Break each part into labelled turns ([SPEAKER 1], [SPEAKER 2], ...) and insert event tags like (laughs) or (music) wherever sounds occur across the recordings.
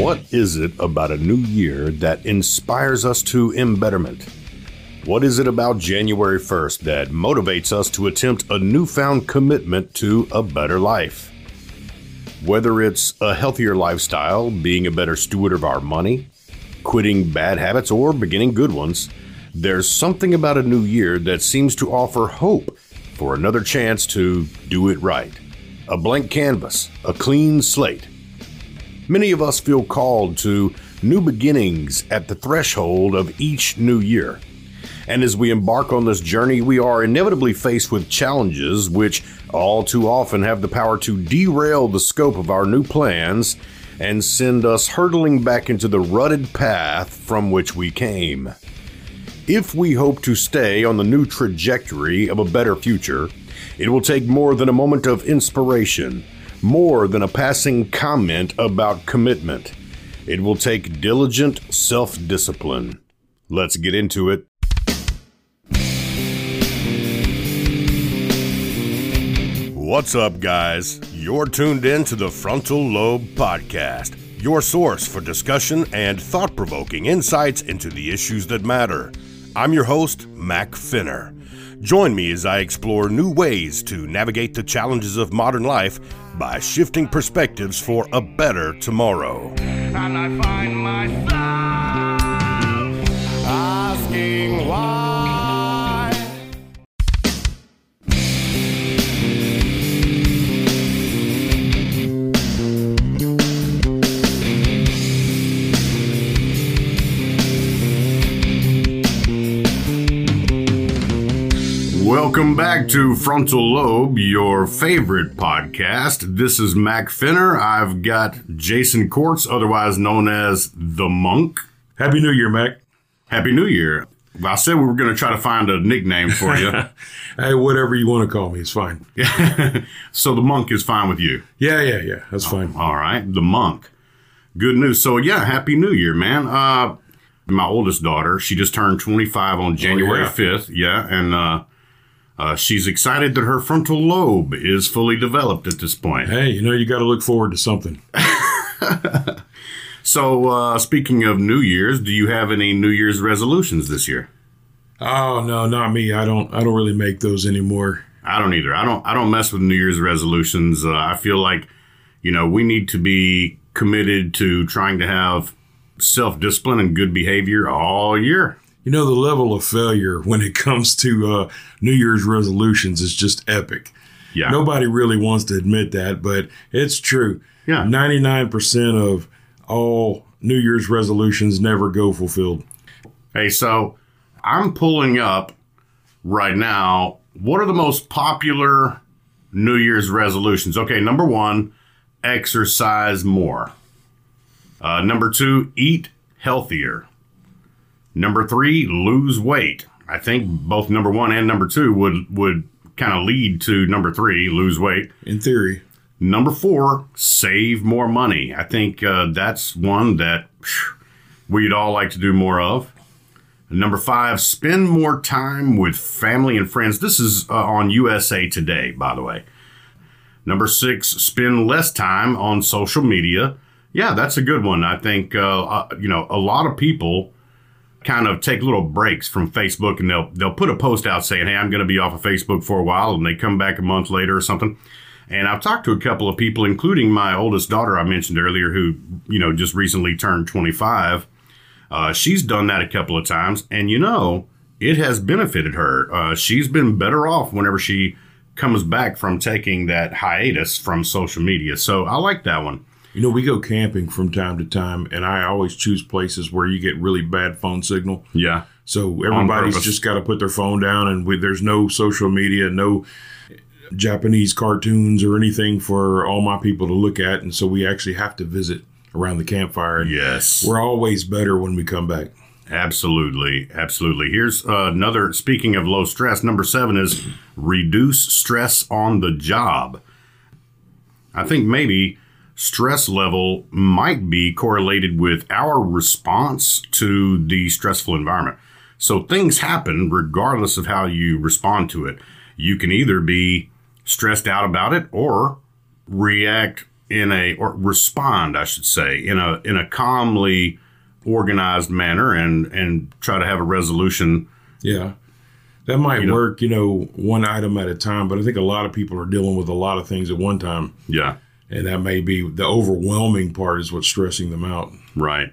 [SPEAKER 1] What is it about a new year that inspires us to embetterment? What is it about January 1st that motivates us to attempt a newfound commitment to a better life? Whether it's a healthier lifestyle, being a better steward of our money, quitting bad habits, or beginning good ones, there's something about a new year that seems to offer hope for another chance to do it right. A blank canvas, a clean slate. Many of us feel called to new beginnings at the threshold of each new year. And as we embark on this journey, we are inevitably faced with challenges which all too often have the power to derail the scope of our new plans and send us hurtling back into the rutted path from which we came. If we hope to stay on the new trajectory of a better future, it will take more than a moment of inspiration, more than a passing comment about commitment. It will take diligent self discipline. Let's get into it. What's up, guys? You're tuned in to the Frontal Lobe Podcast, your source for discussion and thought provoking insights into the issues that matter. I'm your host, Mac Fenner. Join me as I explore new ways to navigate the challenges of modern life by shifting perspectives for a better tomorrow. And I find myself asking why. Welcome back to Frontal Lobe, your favorite podcast. This is Mac Fenner. I've got Jason Quartz, otherwise known as The Monk.
[SPEAKER 2] Happy New Year, Mac.
[SPEAKER 1] Happy New Year. I said we were going to try to find a nickname for you. (laughs)
[SPEAKER 2] hey, whatever you want to call me, it's fine. (laughs)
[SPEAKER 1] so The Monk is fine with you?
[SPEAKER 2] Yeah, yeah, yeah. That's fine.
[SPEAKER 1] All right. The Monk. Good news. So, yeah, Happy New Year, man. Uh, my oldest daughter, she just turned 25 on January oh, yeah. 5th. Yeah. And, uh, uh, she's excited that her frontal lobe is fully developed at this point.
[SPEAKER 2] Hey, you know, you got to look forward to something. (laughs)
[SPEAKER 1] so, uh, speaking of New Year's, do you have any New Year's resolutions this year?
[SPEAKER 2] Oh no, not me. I don't. I don't really make those anymore.
[SPEAKER 1] I don't either. I don't. I don't mess with New Year's resolutions. Uh, I feel like, you know, we need to be committed to trying to have self discipline and good behavior all year
[SPEAKER 2] you know, the level of failure when it comes to uh, New Year's resolutions is just epic. Yeah. Nobody really wants to admit that, but it's true. Yeah. 99% of all New Year's resolutions never go fulfilled.
[SPEAKER 1] Hey, so I'm pulling up right now. What are the most popular New Year's resolutions? Okay, number one, exercise more. Uh, number two, eat healthier. Number three, lose weight. I think both number one and number two would would kind of lead to number three, lose weight.
[SPEAKER 2] In theory.
[SPEAKER 1] Number four, save more money. I think uh, that's one that we'd all like to do more of. Number five, spend more time with family and friends. This is uh, on USA Today, by the way. Number six, spend less time on social media. Yeah, that's a good one. I think, uh, uh you know, a lot of people kind of take little breaks from Facebook and they'll they'll put a post out saying, "Hey, I'm going to be off of Facebook for a while," and they come back a month later or something. And I've talked to a couple of people, including my oldest daughter I mentioned earlier, who you know just recently turned 25. Uh, she's done that a couple of times, and you know it has benefited her. Uh, she's been better off whenever she comes back from taking that hiatus from social media. So I like that one.
[SPEAKER 2] You know, we go camping from time to time, and I always choose places where you get really bad phone signal.
[SPEAKER 1] Yeah.
[SPEAKER 2] So everybody's just got to put their phone down, and we, there's no social media, no Japanese cartoons or anything for all my people to look at, and so we actually have to visit around the campfire. And
[SPEAKER 1] yes,
[SPEAKER 2] we're always better when we come back.
[SPEAKER 1] Absolutely, absolutely. Here's uh, another. Speaking of low stress, number seven is reduce stress on the job. I think maybe stress level might be correlated with our response to the stressful environment. So things happen regardless of how you respond to it. You can either be stressed out about it or react in a or respond, I should say, in a in a calmly organized manner and and try to have a resolution.
[SPEAKER 2] Yeah. That might you work, know, you know, one item at a time, but I think a lot of people are dealing with a lot of things at one time.
[SPEAKER 1] Yeah.
[SPEAKER 2] And that may be the overwhelming part is what's stressing them out.
[SPEAKER 1] Right.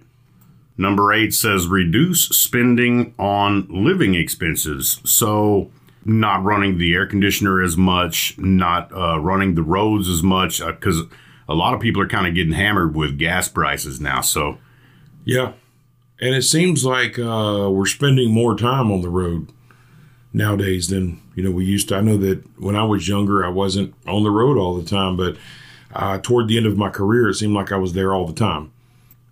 [SPEAKER 1] Number eight says reduce spending on living expenses. So, not running the air conditioner as much, not uh, running the roads as much, because uh, a lot of people are kind of getting hammered with gas prices now. So,
[SPEAKER 2] yeah. And it seems like uh, we're spending more time on the road nowadays than you know we used to. I know that when I was younger, I wasn't on the road all the time, but uh, toward the end of my career, it seemed like I was there all the time,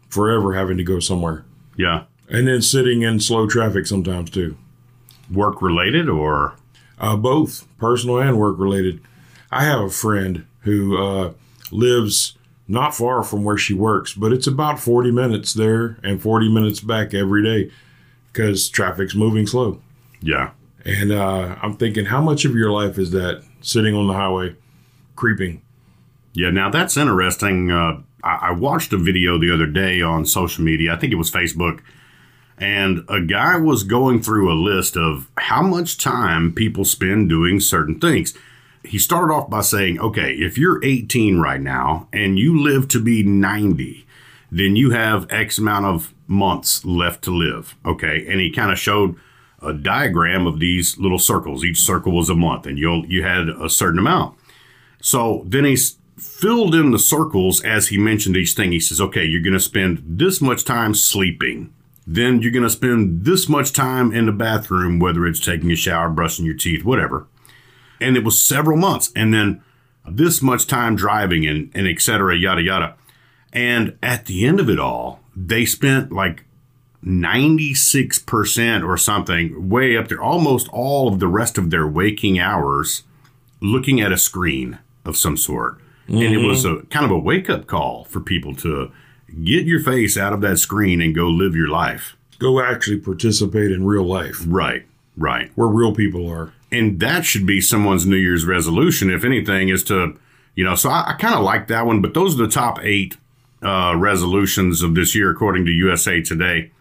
[SPEAKER 2] forever having to go somewhere.
[SPEAKER 1] Yeah,
[SPEAKER 2] and then sitting in slow traffic sometimes too.
[SPEAKER 1] Work related or
[SPEAKER 2] uh, both personal and work related. I have a friend who uh, lives not far from where she works, but it's about 40 minutes there and 40 minutes back every day because traffic's moving slow.
[SPEAKER 1] Yeah.
[SPEAKER 2] And uh, I'm thinking, how much of your life is that sitting on the highway, creeping?
[SPEAKER 1] Yeah, now that's interesting. Uh, I, I watched a video the other day on social media. I think it was Facebook. And a guy was going through a list of how much time people spend doing certain things. He started off by saying, okay, if you're 18 right now and you live to be 90, then you have X amount of months left to live. Okay. And he kind of showed a diagram of these little circles. Each circle was a month, and you you had a certain amount. So then he filled in the circles as he mentioned each thing. He says, "Okay, you're going to spend this much time sleeping. Then you're going to spend this much time in the bathroom, whether it's taking a shower, brushing your teeth, whatever." And it was several months, and then this much time driving and and etc. Yada yada. And at the end of it all, they spent like 96% or something, way up there, almost all of the rest of their waking hours looking at a screen of some sort. Mm-hmm. And it was a kind of a wake up call for people to get your face out of that screen and go live your life.
[SPEAKER 2] Go actually participate in real life.
[SPEAKER 1] Right, right.
[SPEAKER 2] Where real people are.
[SPEAKER 1] And that should be someone's New Year's resolution, if anything, is to, you know, so I, I kind of like that one, but those are the top eight uh, resolutions of this year, according to USA Today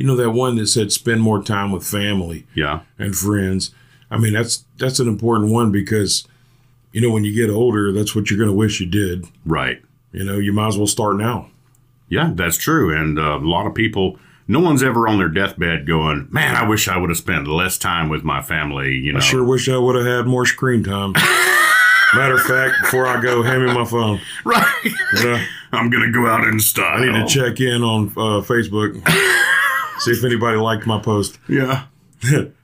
[SPEAKER 2] you know that one that said spend more time with family
[SPEAKER 1] yeah
[SPEAKER 2] and friends i mean that's that's an important one because you know when you get older that's what you're going to wish you did
[SPEAKER 1] right
[SPEAKER 2] you know you might as well start now
[SPEAKER 1] yeah that's true and uh, a lot of people no one's ever on their deathbed going man i wish i would have spent less time with my family you know i
[SPEAKER 2] sure wish i would have had more screen time (laughs) Matter of fact, before I go, hand me my phone.
[SPEAKER 1] Right. Yeah. I'm gonna go out in style.
[SPEAKER 2] I need to check in on uh, Facebook. (laughs) See if anybody liked my post.
[SPEAKER 1] Yeah. (laughs)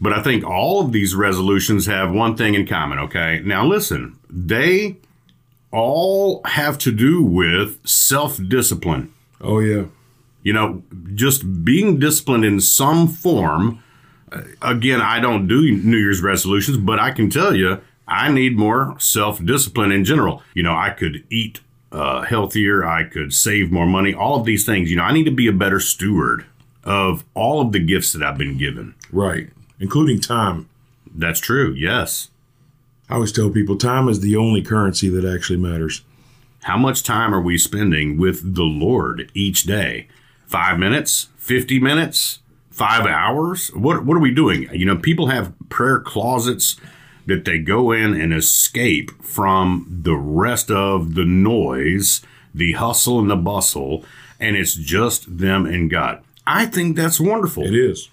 [SPEAKER 1] but I think all of these resolutions have one thing in common, okay? Now listen, they all have to do with self discipline.
[SPEAKER 2] Oh, yeah.
[SPEAKER 1] You know, just being disciplined in some form. Uh, again, I don't do New Year's resolutions, but I can tell you, I need more self discipline in general. You know, I could eat uh, healthier, I could save more money, all of these things. You know, I need to be a better steward of all of the gifts that I've been given.
[SPEAKER 2] Right, including time.
[SPEAKER 1] That's true, yes.
[SPEAKER 2] I always tell people time is the only currency that actually matters.
[SPEAKER 1] How much time are we spending with the Lord each day? Five minutes? 50 minutes? Five hours? What, what are we doing? You know, people have prayer closets that they go in and escape from the rest of the noise, the hustle and the bustle, and it's just them and God. I think that's wonderful.
[SPEAKER 2] It is.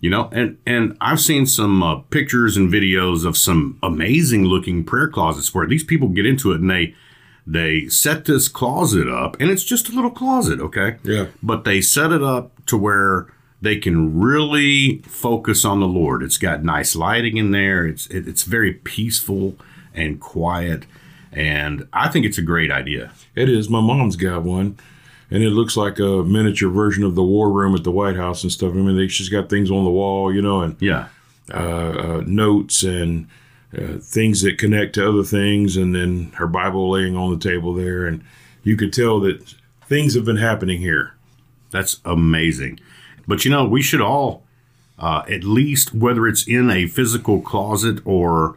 [SPEAKER 1] You know, and and I've seen some uh, pictures and videos of some amazing looking prayer closets where these people get into it and they they set this closet up and it's just a little closet, okay?
[SPEAKER 2] Yeah.
[SPEAKER 1] But they set it up to where they can really focus on the Lord. It's got nice lighting in there. It's it, it's very peaceful and quiet, and I think it's a great idea.
[SPEAKER 2] It is. My mom's got one and it looks like a miniature version of the war room at the White House and stuff. I mean, they, she's got things on the wall, you know, and
[SPEAKER 1] yeah,
[SPEAKER 2] uh, uh, notes and uh, things that connect to other things, and then her Bible laying on the table there, and you could tell that things have been happening here.
[SPEAKER 1] That's amazing. But you know, we should all, uh, at least whether it's in a physical closet or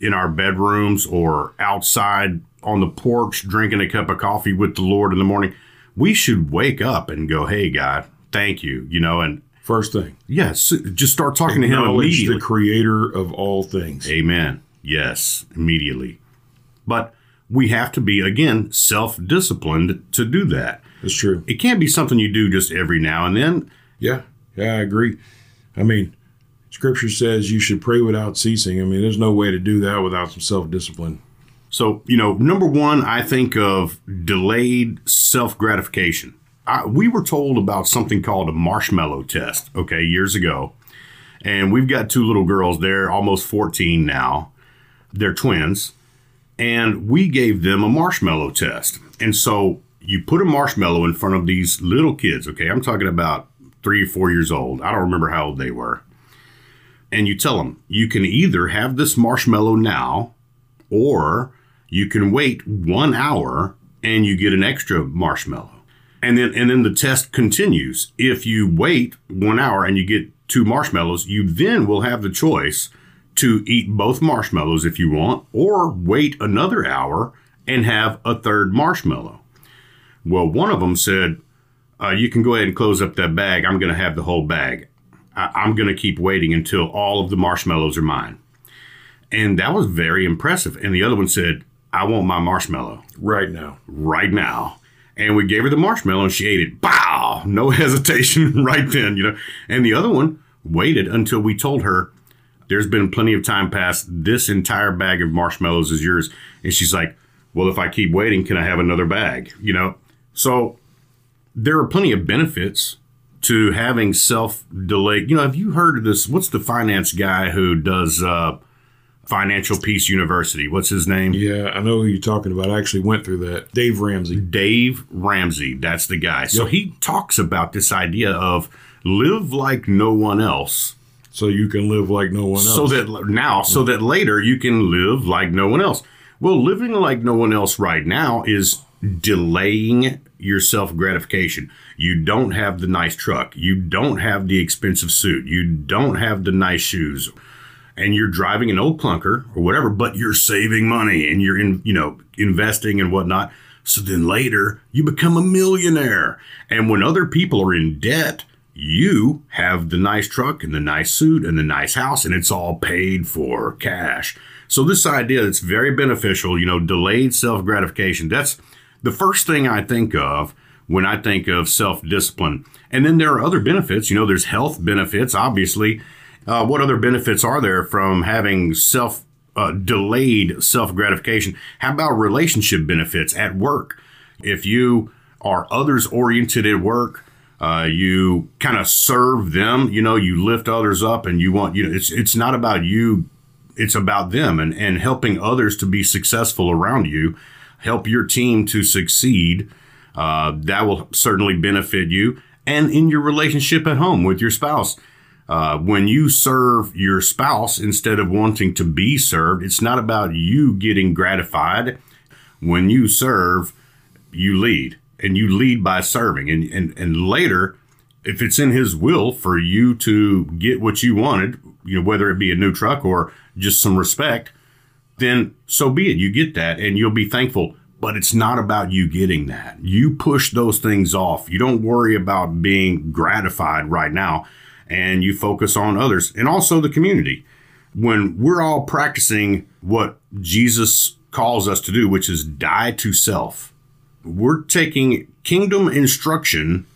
[SPEAKER 1] in our bedrooms or outside on the porch drinking a cup of coffee with the Lord in the morning, we should wake up and go, "Hey, God, thank you," you know, and
[SPEAKER 2] first thing,
[SPEAKER 1] yes, just start talking to Him immediately.
[SPEAKER 2] The Creator of all things.
[SPEAKER 1] Amen. Yes, immediately. But we have to be again self-disciplined to do that.
[SPEAKER 2] That's true.
[SPEAKER 1] It can't be something you do just every now and then.
[SPEAKER 2] Yeah, yeah, I agree. I mean, Scripture says you should pray without ceasing. I mean, there's no way to do that without some self-discipline.
[SPEAKER 1] So, you know, number one, I think of delayed self gratification. we were told about something called a marshmallow test, okay, years ago. And we've got two little girls. They're almost 14 now. They're twins. And we gave them a marshmallow test. And so you put a marshmallow in front of these little kids, okay? I'm talking about three or four years old. I don't remember how old they were. And you tell them, you can either have this marshmallow now or you can wait one hour and you get an extra marshmallow. And then and then the test continues. If you wait one hour and you get two marshmallows, you then will have the choice to eat both marshmallows if you want, or wait another hour and have a third marshmallow. Well, one of them said, uh, You can go ahead and close up that bag. I'm going to have the whole bag. I- I'm going to keep waiting until all of the marshmallows are mine. And that was very impressive. And the other one said, I want my marshmallow.
[SPEAKER 2] Right now.
[SPEAKER 1] Right now. And we gave her the marshmallow and she ate it. Bow! No (laughs) hesitation right then, you know. And the other one waited until we told her, there's been plenty of time past. This entire bag of marshmallows is yours. And she's like, well, if I keep waiting, can I have another bag? You know? So there are plenty of benefits to having self delay. You know, have you heard of this? What's the finance guy who does, uh, Financial Peace University. What's his name?
[SPEAKER 2] Yeah, I know who you're talking about. I actually went through that. Dave Ramsey.
[SPEAKER 1] Dave Ramsey, that's the guy. So he talks about this idea of live like no one else.
[SPEAKER 2] So you can live like no one else.
[SPEAKER 1] So that now, so that later you can live like no one else. Well, living like no one else right now is delaying your self gratification. You don't have the nice truck. You don't have the expensive suit. You don't have the nice shoes and you're driving an old clunker or whatever, but you're saving money and you're in, you know, investing and whatnot. So then later you become a millionaire. And when other people are in debt, you have the nice truck and the nice suit and the nice house, and it's all paid for cash. So this idea that's very beneficial, you know, delayed self gratification. That's the first thing I think of when I think of self discipline. And then there are other benefits. You know, there's health benefits, obviously. Uh, what other benefits are there from having self uh, delayed self gratification? How about relationship benefits at work? If you are others oriented at work, uh, you kind of serve them. You know, you lift others up, and you want you know it's it's not about you, it's about them and and helping others to be successful around you. Help your team to succeed. Uh, that will certainly benefit you and in your relationship at home with your spouse. Uh, when you serve your spouse instead of wanting to be served, it's not about you getting gratified. When you serve, you lead, and you lead by serving. And, and, and later, if it's in his will for you to get what you wanted, you know, whether it be a new truck or just some respect, then so be it. You get that and you'll be thankful. But it's not about you getting that. You push those things off. You don't worry about being gratified right now and you focus on others and also the community. When we're all practicing what Jesus calls us to do, which is die to self, we're taking kingdom instruction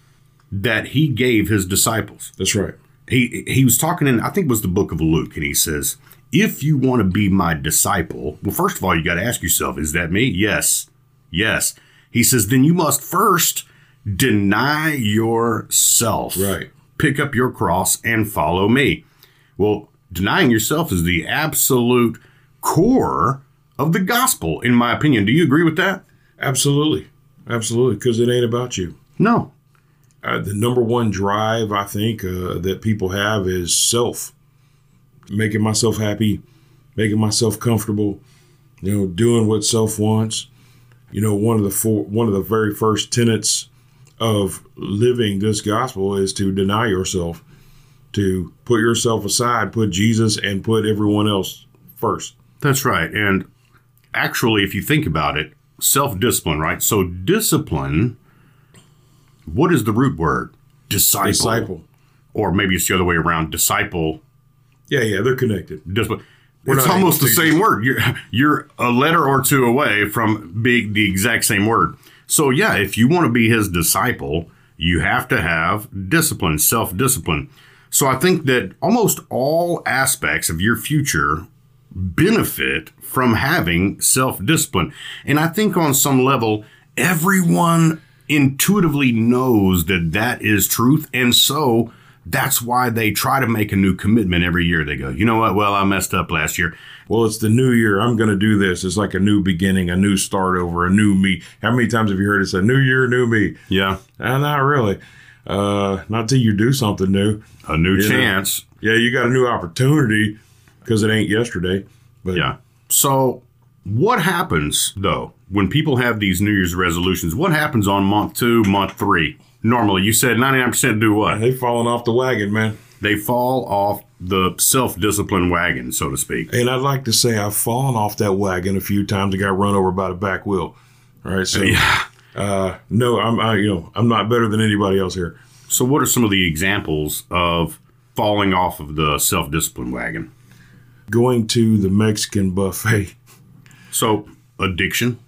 [SPEAKER 1] that he gave his disciples.
[SPEAKER 2] That's right.
[SPEAKER 1] He he was talking in I think it was the book of Luke and he says, "If you want to be my disciple, well first of all you got to ask yourself, is that me? Yes. Yes." He says, "Then you must first deny yourself."
[SPEAKER 2] Right
[SPEAKER 1] pick up your cross and follow me. Well, denying yourself is the absolute core of the gospel, in my opinion. Do you agree with that?
[SPEAKER 2] Absolutely. Absolutely. Because it ain't about you.
[SPEAKER 1] No.
[SPEAKER 2] Uh, the number one drive I think uh, that people have is self, making myself happy, making myself comfortable, you know, doing what self wants. You know, one of the four, one of the very first tenets of living this gospel is to deny yourself, to put yourself aside, put Jesus and put everyone else first.
[SPEAKER 1] That's right. And actually, if you think about it, self discipline, right? So, discipline, what is the root word? Disciple. Disciple. Or maybe it's the other way around disciple.
[SPEAKER 2] Yeah, yeah, they're connected.
[SPEAKER 1] Discipline. We're it's almost the same word. You're, you're a letter or two away from being the exact same word. So, yeah, if you want to be his disciple, you have to have discipline, self discipline. So, I think that almost all aspects of your future benefit from having self discipline. And I think on some level, everyone intuitively knows that that is truth. And so that's why they try to make a new commitment every year. They go, you know what? Well, I messed up last year.
[SPEAKER 2] Well, it's the new year. I'm going to do this. It's like a new beginning, a new start over, a new me. How many times have you heard it say, new year, new me?
[SPEAKER 1] Yeah.
[SPEAKER 2] Uh, not really. Uh, not till you do something new.
[SPEAKER 1] A new you chance.
[SPEAKER 2] Know? Yeah, you got a new opportunity because it ain't yesterday.
[SPEAKER 1] But yeah. So, what happens though when people have these New Year's resolutions? What happens on month two, month three? Normally, you said 99% do what?
[SPEAKER 2] They've fallen off the wagon, man.
[SPEAKER 1] They fall off the self discipline wagon, so to speak.
[SPEAKER 2] And I'd like to say I've fallen off that wagon a few times and got run over by the back wheel. All right. So, yeah. uh, no, I'm, I, you know, I'm not better than anybody else here.
[SPEAKER 1] So, what are some of the examples of falling off of the self discipline wagon?
[SPEAKER 2] going to the Mexican buffet.
[SPEAKER 1] So, addiction?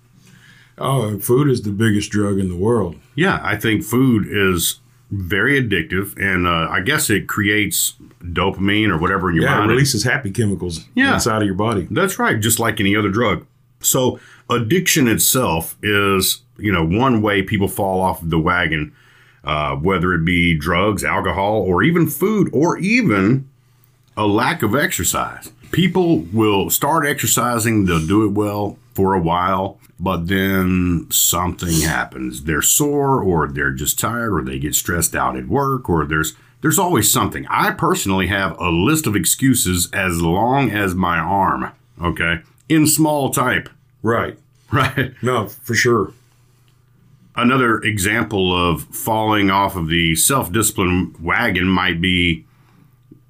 [SPEAKER 2] Oh, food is the biggest drug in the world.
[SPEAKER 1] Yeah, I think food is very addictive, and uh, I guess it creates dopamine or whatever in your
[SPEAKER 2] yeah, it releases happy chemicals yeah. inside of your body.
[SPEAKER 1] That's right, just like any other drug. So, addiction itself is, you know, one way people fall off the wagon, uh, whether it be drugs, alcohol, or even food, or even a lack of exercise people will start exercising, they'll do it well for a while, but then something happens. They're sore or they're just tired or they get stressed out at work or there's there's always something. I personally have a list of excuses as long as my arm, okay? In small type.
[SPEAKER 2] Right. (laughs)
[SPEAKER 1] Right.
[SPEAKER 2] No, for sure.
[SPEAKER 1] Another example of falling off of the self discipline wagon might be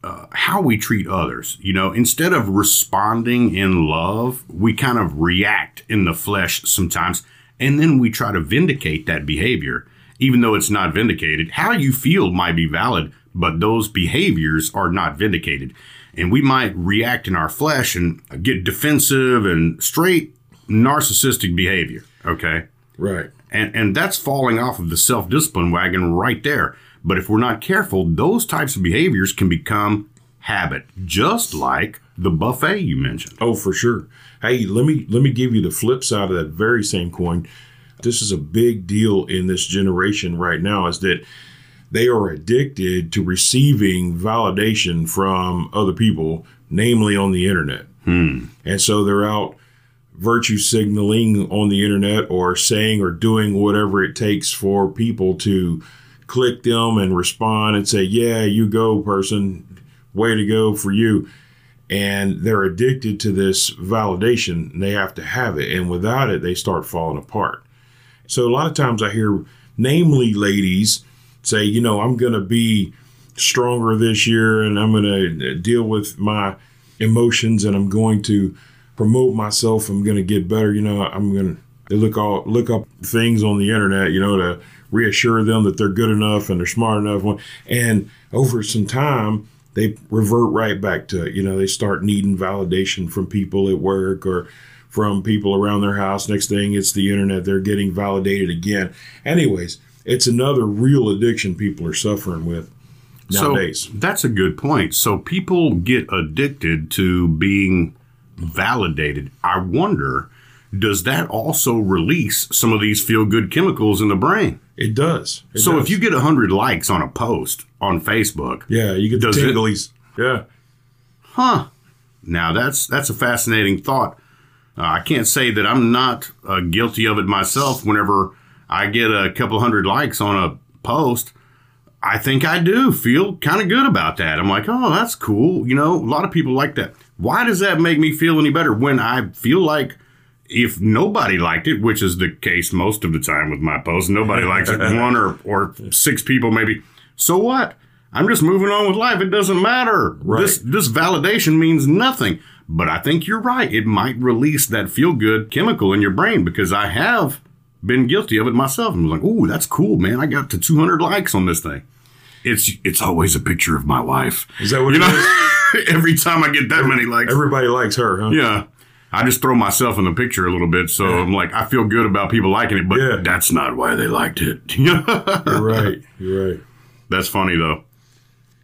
[SPEAKER 1] uh, how we treat others. You know, instead of responding in love, we kind of react in the flesh sometimes, and then we try to vindicate that behavior, even though it's not vindicated. How you feel might be valid, but those behaviors are not vindicated. And we might react in our flesh and get defensive and straight narcissistic behavior. Okay.
[SPEAKER 2] Right.
[SPEAKER 1] And, and that's falling off of the self discipline wagon right there but if we're not careful, those types of behaviors can become habit, just like the buffet you mentioned.
[SPEAKER 2] Oh, for sure. Hey, let me let me give you the flip side of that very same coin. This is a big deal in this generation right now is that they are addicted to receiving validation from other people, namely on the internet.
[SPEAKER 1] Hmm.
[SPEAKER 2] And so they're out virtue signaling on the internet or saying or doing whatever it takes for people to click them and respond and say, Yeah, you go, person. Way to go for you. And they're addicted to this validation and they have to have it. And without it, they start falling apart. So a lot of times I hear, namely ladies, say, You know, I'm going to be stronger this year and I'm going to deal with my emotions and I'm going to promote myself. I'm going to get better. You know, I'm going to look all look up things on the internet, you know, to reassure them that they're good enough and they're smart enough. And over some time, they revert right back to it. You know, they start needing validation from people at work or from people around their house. Next thing, it's the internet. They're getting validated again. Anyways, it's another real addiction people are suffering with nowadays.
[SPEAKER 1] So that's a good point. So people get addicted to being validated. I wonder does that also release some of these feel good chemicals in the brain?
[SPEAKER 2] It does. It
[SPEAKER 1] so
[SPEAKER 2] does.
[SPEAKER 1] if you get 100 likes on a post on Facebook,
[SPEAKER 2] yeah, you get the tinglies. It, yeah.
[SPEAKER 1] Huh. Now that's that's a fascinating thought. Uh, I can't say that I'm not uh, guilty of it myself. Whenever I get a couple hundred likes on a post, I think I do feel kind of good about that. I'm like, oh, that's cool. You know, a lot of people like that. Why does that make me feel any better when I feel like if nobody liked it, which is the case most of the time with my posts, nobody (laughs) likes it. One or or six people maybe. So what? I'm just moving on with life. It doesn't matter. Right. This this validation means nothing. But I think you're right. It might release that feel good chemical in your brain because I have been guilty of it myself. I'm like, oh, that's cool, man. I got to 200 likes on this thing. It's it's always a picture of my wife.
[SPEAKER 2] Is that what you know? (laughs)
[SPEAKER 1] Every time I get that many likes,
[SPEAKER 2] everybody likes her, huh?
[SPEAKER 1] Yeah. I just throw myself in the picture a little bit, so yeah. I'm like, I feel good about people liking it, but yeah. that's not why they liked it. (laughs)
[SPEAKER 2] you're right. You're right.
[SPEAKER 1] That's funny though.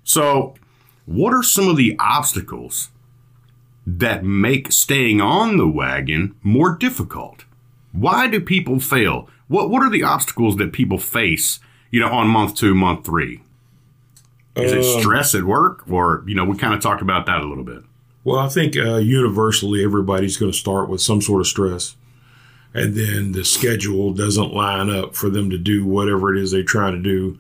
[SPEAKER 1] So, what are some of the obstacles that make staying on the wagon more difficult? Why do people fail? What What are the obstacles that people face? You know, on month two, month three. Is it um, stress at work, or you know, we kind of talked about that a little bit.
[SPEAKER 2] Well, I think uh, universally everybody's going to start with some sort of stress, and then the schedule doesn't line up for them to do whatever it is they try to do.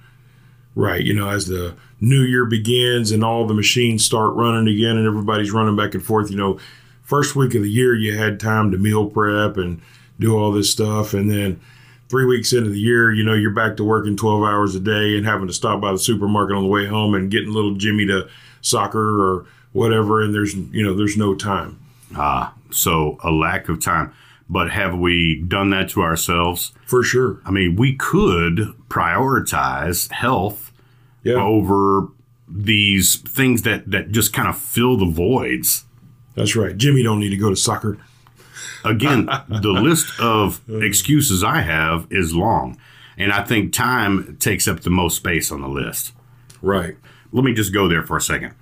[SPEAKER 2] Right, you know, as the new year begins and all the machines start running again, and everybody's running back and forth. You know, first week of the year you had time to meal prep and do all this stuff, and then three weeks into the year, you know, you're back to working 12 hours a day and having to stop by the supermarket on the way home and getting little Jimmy to soccer or whatever, and there's you know there's no time.
[SPEAKER 1] Ah, so a lack of time. But have we done that to ourselves?
[SPEAKER 2] For sure.
[SPEAKER 1] I mean, we could prioritize health yeah. over these things that that just kind of fill the voids.
[SPEAKER 2] That's right. Jimmy don't need to go to soccer.
[SPEAKER 1] Again, (laughs) the list of excuses I have is long, and I think time takes up the most space on the list.
[SPEAKER 2] Right.
[SPEAKER 1] Let me just go there for a second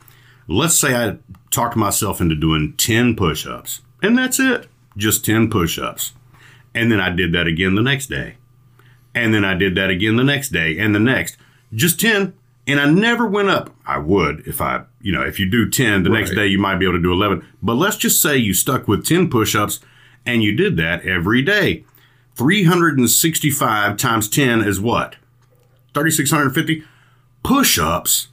[SPEAKER 1] let's say I talked myself into doing 10 push ups, and that's it, just 10 push ups. And then I did that again the next day. And then I did that again the next day and the next, just 10. And I never went up. I would if I, you know, if you do 10, the right. next day you might be able to do 11. But let's just say you stuck with 10 push ups and you did that every day. 365 times 10 is what? 3,650 push ups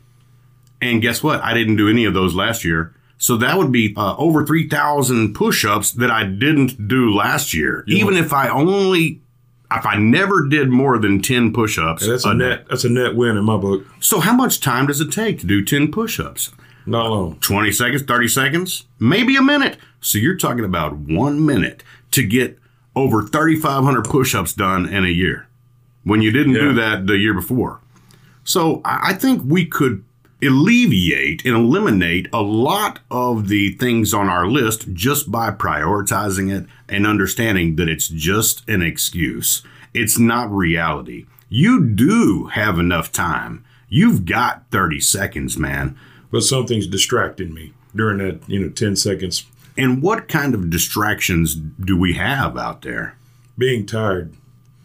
[SPEAKER 1] and guess what? I didn't do any of those last year. So that would be uh, over 3,000 push ups that I didn't do last year. You Even if I only, if I never did more than 10 push ups.
[SPEAKER 2] That's a, a net, that's a net win in my book.
[SPEAKER 1] So how much time does it take to do 10 push ups?
[SPEAKER 2] Not long.
[SPEAKER 1] 20 seconds, 30 seconds, maybe a minute. So you're talking about one minute to get over 3,500 push ups done in a year when you didn't yeah. do that the year before. So I think we could alleviate and eliminate a lot of the things on our list just by prioritizing it and understanding that it's just an excuse. It's not reality. You do have enough time. You've got 30 seconds, man.
[SPEAKER 2] But something's distracting me during that, you know, 10 seconds.
[SPEAKER 1] And what kind of distractions do we have out there?
[SPEAKER 2] Being tired.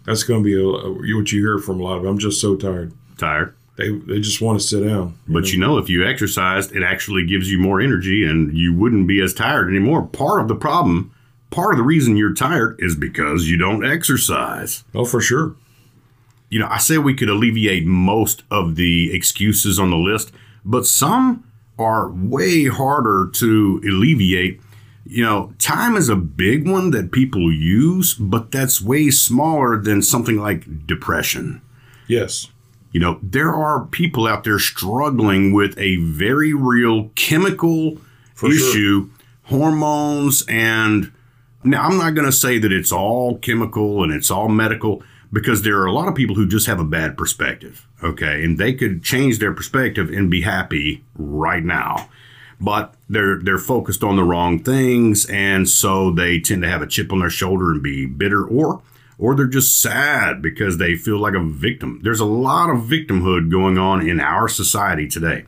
[SPEAKER 2] That's going to be a, what you hear from a lot of. I'm just so tired.
[SPEAKER 1] Tired
[SPEAKER 2] they they just want to sit down.
[SPEAKER 1] You but know? you know, if you exercised, it actually gives you more energy, and you wouldn't be as tired anymore. Part of the problem, part of the reason you're tired, is because you don't exercise.
[SPEAKER 2] Oh, for sure.
[SPEAKER 1] You know, I say we could alleviate most of the excuses on the list, but some are way harder to alleviate. You know, time is a big one that people use, but that's way smaller than something like depression.
[SPEAKER 2] Yes.
[SPEAKER 1] You know, there are people out there struggling with a very real chemical For issue, sure. hormones, and now I'm not going to say that it's all chemical and it's all medical because there are a lot of people who just have a bad perspective. Okay. And they could change their perspective and be happy right now. But they're they're focused on the wrong things, and so they tend to have a chip on their shoulder and be bitter, or or they're just sad because they feel like a victim. There's a lot of victimhood going on in our society today.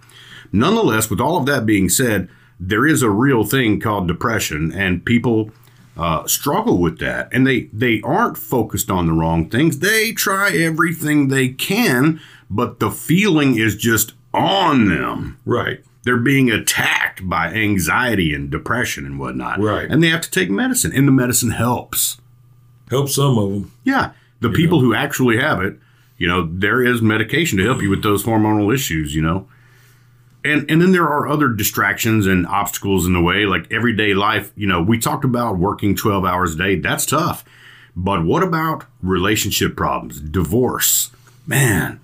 [SPEAKER 1] Nonetheless, with all of that being said, there is a real thing called depression, and people uh, struggle with that. And they, they aren't focused on the wrong things. They try everything they can, but the feeling is just on them.
[SPEAKER 2] Right.
[SPEAKER 1] They're being attacked by anxiety and depression and whatnot.
[SPEAKER 2] Right.
[SPEAKER 1] And they have to take medicine, and the medicine helps.
[SPEAKER 2] Help some of them.
[SPEAKER 1] Yeah. The you people know. who actually have it, you know, there is medication to help you with those hormonal issues, you know. And and then there are other distractions and obstacles in the way, like everyday life. You know, we talked about working 12 hours a day. That's tough. But what about relationship problems, divorce? Man,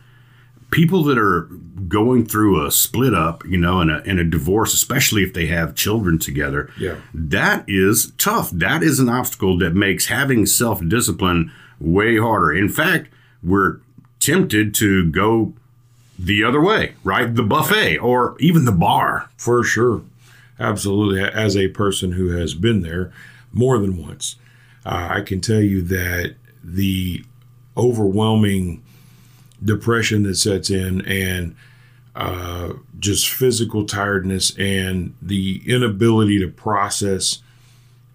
[SPEAKER 1] people that are going through a split up, you know, and a, and a divorce, especially if they have children together,
[SPEAKER 2] yeah.
[SPEAKER 1] that is tough. That is an obstacle that makes having self discipline way harder. In fact, we're tempted to go the other way, right? The buffet or even the bar.
[SPEAKER 2] For sure. Absolutely. As a person who has been there more than once, uh, I can tell you that the overwhelming depression that sets in and uh, just physical tiredness and the inability to process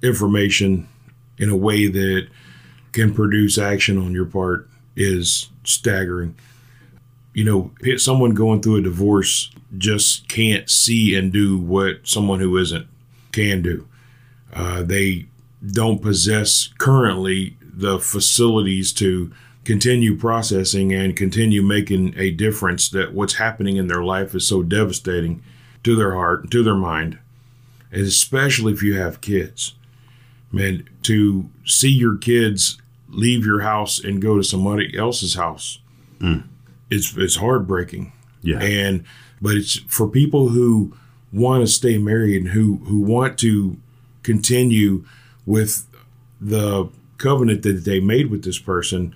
[SPEAKER 2] information in a way that can produce action on your part is staggering. You know, someone going through a divorce just can't see and do what someone who isn't can do. Uh, they don't possess currently the facilities to continue processing and continue making a difference that what's happening in their life is so devastating to their heart and to their mind and especially if you have kids. Man to see your kids leave your house and go to somebody else's house mm. it's it's heartbreaking.
[SPEAKER 1] Yeah.
[SPEAKER 2] And but it's for people who want to stay married and who who want to continue with the covenant that they made with this person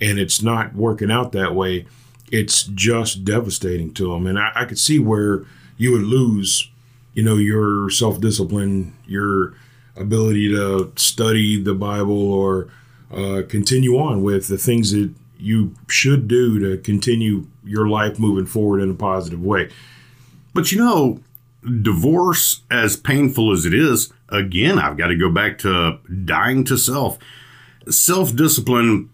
[SPEAKER 2] and it's not working out that way, it's just devastating to them. And I, I could see where you would lose, you know, your self discipline, your ability to study the Bible or uh, continue on with the things that you should do to continue your life moving forward in a positive way.
[SPEAKER 1] But you know, divorce, as painful as it is, again, I've got to go back to dying to self. Self discipline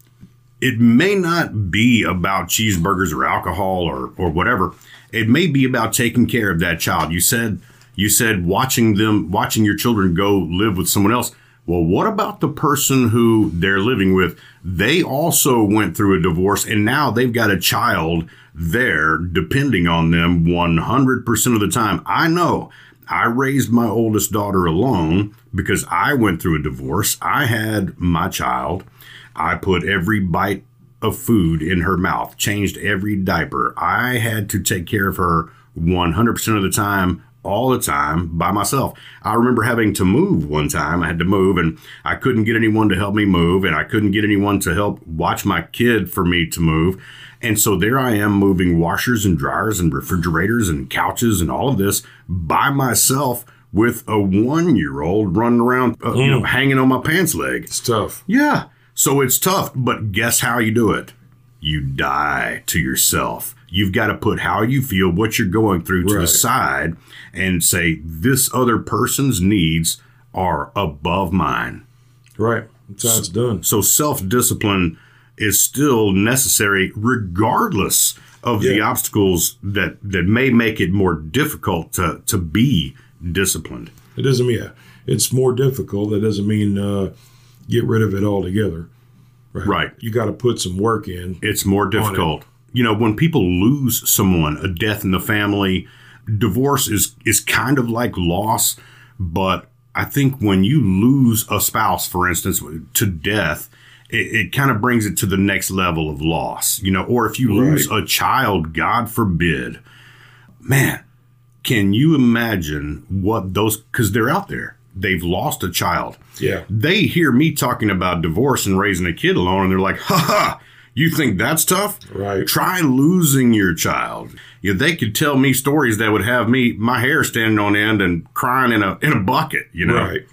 [SPEAKER 1] it may not be about cheeseburgers or alcohol or or whatever. It may be about taking care of that child. You said you said watching them watching your children go live with someone else. Well, what about the person who they're living with? They also went through a divorce and now they've got a child there depending on them 100% of the time. I know I raised my oldest daughter alone because I went through a divorce. I had my child I put every bite of food in her mouth, changed every diaper. I had to take care of her 100% of the time, all the time by myself. I remember having to move one time. I had to move and I couldn't get anyone to help me move and I couldn't get anyone to help watch my kid for me to move. And so there I am moving washers and dryers and refrigerators and couches and all of this by myself with a one year old running around, uh, mm. you know, hanging on my pants leg.
[SPEAKER 2] It's tough.
[SPEAKER 1] Yeah. So it's tough, but guess how you do it? You die to yourself. You've got to put how you feel, what you're going through to right. the side and say, this other person's needs are above mine.
[SPEAKER 2] Right. That's how it's done.
[SPEAKER 1] So self discipline is still necessary regardless of yeah. the obstacles that, that may make it more difficult to, to be disciplined.
[SPEAKER 2] It doesn't mean, yeah, it's more difficult. That doesn't mean, uh, get rid of it altogether.
[SPEAKER 1] Right. right.
[SPEAKER 2] You got to put some work in.
[SPEAKER 1] It's more difficult. You know, when people lose someone, a death in the family, divorce is is kind of like loss, but I think when you lose a spouse, for instance, to death, it, it kind of brings it to the next level of loss. You know, or if you right. lose a child, God forbid, man, can you imagine what those because they're out there they've lost a child.
[SPEAKER 2] Yeah.
[SPEAKER 1] They hear me talking about divorce and raising a kid alone, and they're like, ha ha, you think that's tough?
[SPEAKER 2] Right.
[SPEAKER 1] Try losing your child. You know, they could tell me stories that would have me my hair standing on end and crying in a in a bucket, you know.
[SPEAKER 2] Right.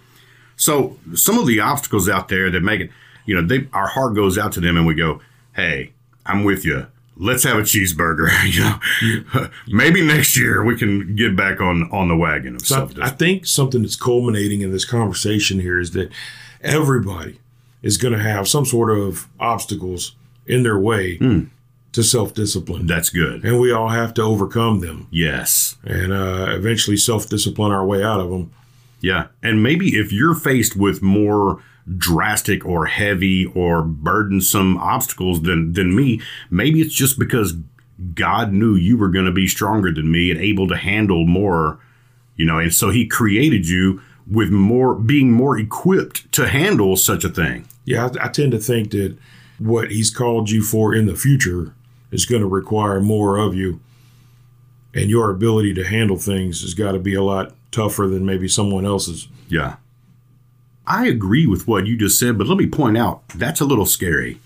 [SPEAKER 1] So some of the obstacles out there that make it, you know, they our heart goes out to them and we go, Hey, I'm with you let's have a cheeseburger. (laughs) you know, maybe next year we can get back on on the wagon of so
[SPEAKER 2] I think something that's culminating in this conversation here is that everybody is going to have some sort of obstacles in their way mm. to self discipline.
[SPEAKER 1] That's good,
[SPEAKER 2] and we all have to overcome them.
[SPEAKER 1] Yes,
[SPEAKER 2] and uh, eventually self discipline our way out of them.
[SPEAKER 1] Yeah, and maybe if you're faced with more drastic or heavy or burdensome obstacles than than me. Maybe it's just because God knew you were going to be stronger than me and able to handle more, you know, and so he created you with more being more equipped to handle such a thing.
[SPEAKER 2] Yeah, I, I tend to think that what he's called you for in the future is going to require more of you. And your ability to handle things has got to be a lot tougher than maybe someone else's.
[SPEAKER 1] Yeah. I agree with what you just said, but let me point out that's a little scary.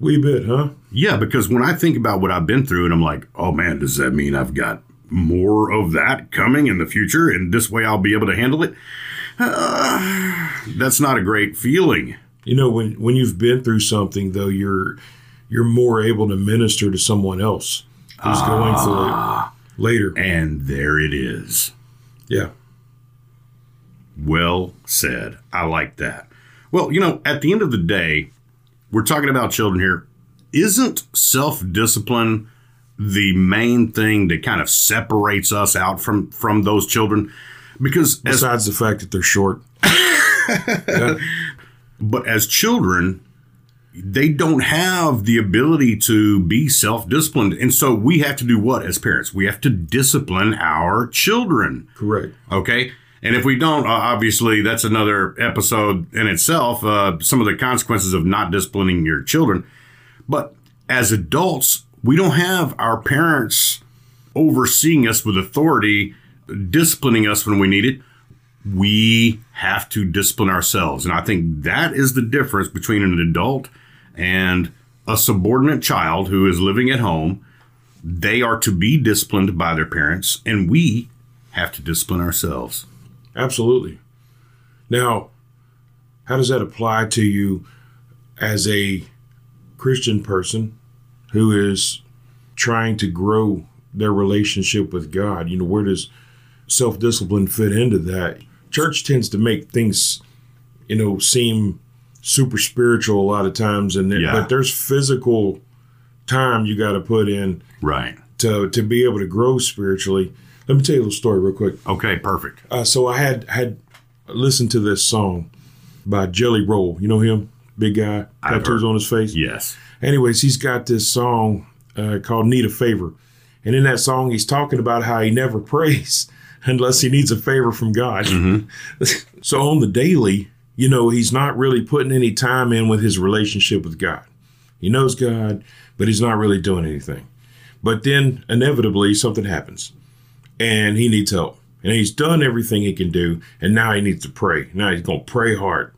[SPEAKER 2] Wee bit, huh?
[SPEAKER 1] Yeah, because when I think about what I've been through, and I'm like, oh man, does that mean I've got more of that coming in the future, and this way I'll be able to handle it? Uh, (sighs) that's not a great feeling.
[SPEAKER 2] You know, when when you've been through something, though, you're you're more able to minister to someone else who's going through it ah. later.
[SPEAKER 1] And there it is.
[SPEAKER 2] Yeah.
[SPEAKER 1] Well said. I like that. Well, you know, at the end of the day, we're talking about children here. Isn't self discipline the main thing that kind of separates us out from from those children? Because
[SPEAKER 2] besides as, the fact that they're short,
[SPEAKER 1] yeah. (laughs) but as children, they don't have the ability to be self disciplined. And so we have to do what as parents? We have to discipline our children.
[SPEAKER 2] Correct.
[SPEAKER 1] Okay. And if we don't, uh, obviously, that's another episode in itself. Uh, some of the consequences of not disciplining your children. But as adults, we don't have our parents overseeing us with authority, disciplining us when we need it. We have to discipline ourselves. And I think that is the difference between an adult and a subordinate child who is living at home. They are to be disciplined by their parents, and we have to discipline ourselves.
[SPEAKER 2] Absolutely. Now, how does that apply to you as a Christian person who is trying to grow their relationship with God? You know, where does self discipline fit into that? Church tends to make things, you know, seem super spiritual a lot of times, and yeah. but there's physical time you got to put in,
[SPEAKER 1] right,
[SPEAKER 2] to to be able to grow spiritually. Let me tell you a little story real quick.
[SPEAKER 1] Okay, perfect.
[SPEAKER 2] Uh, so I had had listened to this song by Jelly Roll. You know him, big guy, tattoos on his face.
[SPEAKER 1] Yes.
[SPEAKER 2] Anyways, he's got this song uh, called "Need a Favor," and in that song, he's talking about how he never (laughs) prays unless he needs a favor from God. Mm-hmm. (laughs) so on the daily, you know, he's not really putting any time in with his relationship with God. He knows God, but he's not really doing anything. But then inevitably something happens and he needs help. And he's done everything he can do, and now he needs to pray. Now he's going to pray hard,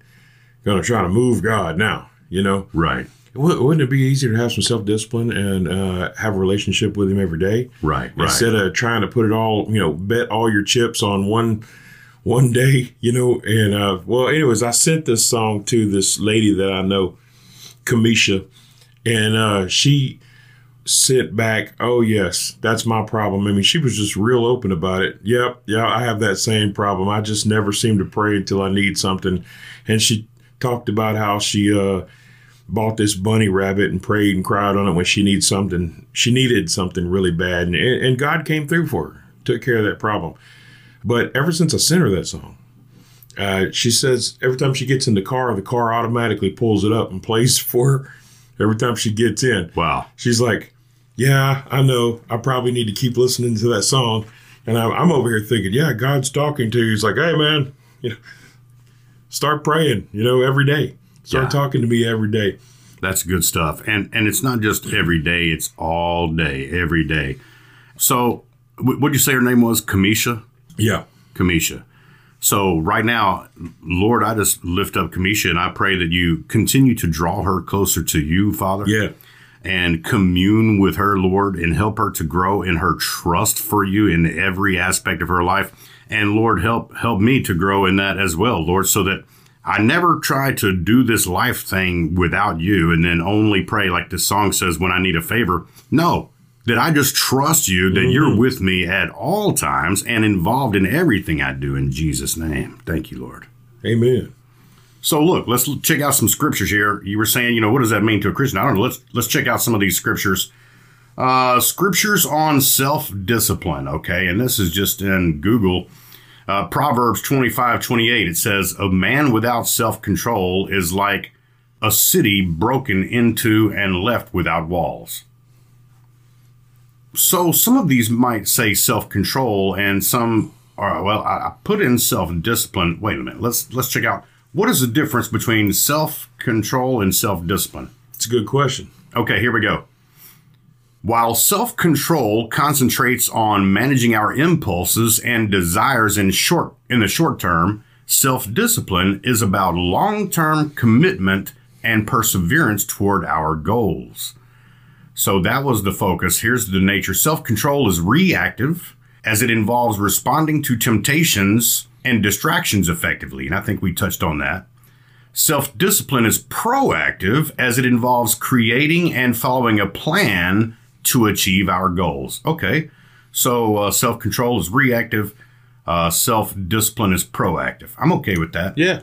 [SPEAKER 2] going to try to move God now, you know?
[SPEAKER 1] Right.
[SPEAKER 2] Wouldn't it be easier to have some self discipline and uh, have a relationship with Him every day?
[SPEAKER 1] Right,
[SPEAKER 2] right. Instead of trying to put it all, you know, bet all your chips on one one day, you know. And uh, well, anyways, I sent this song to this lady that I know, Kamisha, and uh, she sit back. Oh, yes, that's my problem. I mean, she was just real open about it. Yep, yeah, I have that same problem. I just never seem to pray until I need something. And she talked about how she uh, bought this bunny rabbit and prayed and cried on it when she needs something. She needed something really bad, and, and God came through for her, took care of that problem. But ever since I sent her that song, uh, she says every time she gets in the car, the car automatically pulls it up and plays (laughs) for her every time she gets in.
[SPEAKER 1] Wow.
[SPEAKER 2] She's like, yeah, I know. I probably need to keep listening to that song. And I'm, I'm over here thinking, yeah, God's talking to you. He's like, hey, man, (laughs) you know, start praying, you know, every day. Start yeah. talking to me every day.
[SPEAKER 1] That's good stuff. And and it's not just every day, it's all day, every day. So, what did you say her name was? Kamisha?
[SPEAKER 2] Yeah.
[SPEAKER 1] Kamisha. So right now, Lord, I just lift up Kamisha and I pray that you continue to draw her closer to you, Father.
[SPEAKER 2] Yeah.
[SPEAKER 1] And commune with her, Lord, and help her to grow in her trust for you in every aspect of her life. And Lord, help help me to grow in that as well, Lord, so that I never try to do this life thing without you and then only pray like the song says when I need a favor. No, that I just trust you that mm-hmm. you're with me at all times and involved in everything I do in Jesus' name. Thank you, Lord.
[SPEAKER 2] Amen.
[SPEAKER 1] So look, let's check out some scriptures here. You were saying, you know, what does that mean to a Christian? I don't know. Let's let's check out some of these scriptures. Uh, scriptures on self discipline. Okay, and this is just in Google. Uh, Proverbs 25, 28, it says, A man without self control is like a city broken into and left without walls so some of these might say self-control and some are well I, put in self-discipline wait a minute let's let's check out what is the difference between self-control and self-discipline
[SPEAKER 2] it's a good question
[SPEAKER 1] okay here we go While self control concentrates on managing our impulses and desires in short in the short term, self discipline is about long term commitment and perseverance toward our goals. So that was the focus. Here's the nature. Self control is reactive as it involves responding to temptations and distractions effectively. And I think we touched on that. Self discipline is proactive as it involves creating and following a plan to achieve our goals. Okay, so uh, self control is reactive, uh, self discipline is proactive. I'm okay with that.
[SPEAKER 2] Yeah.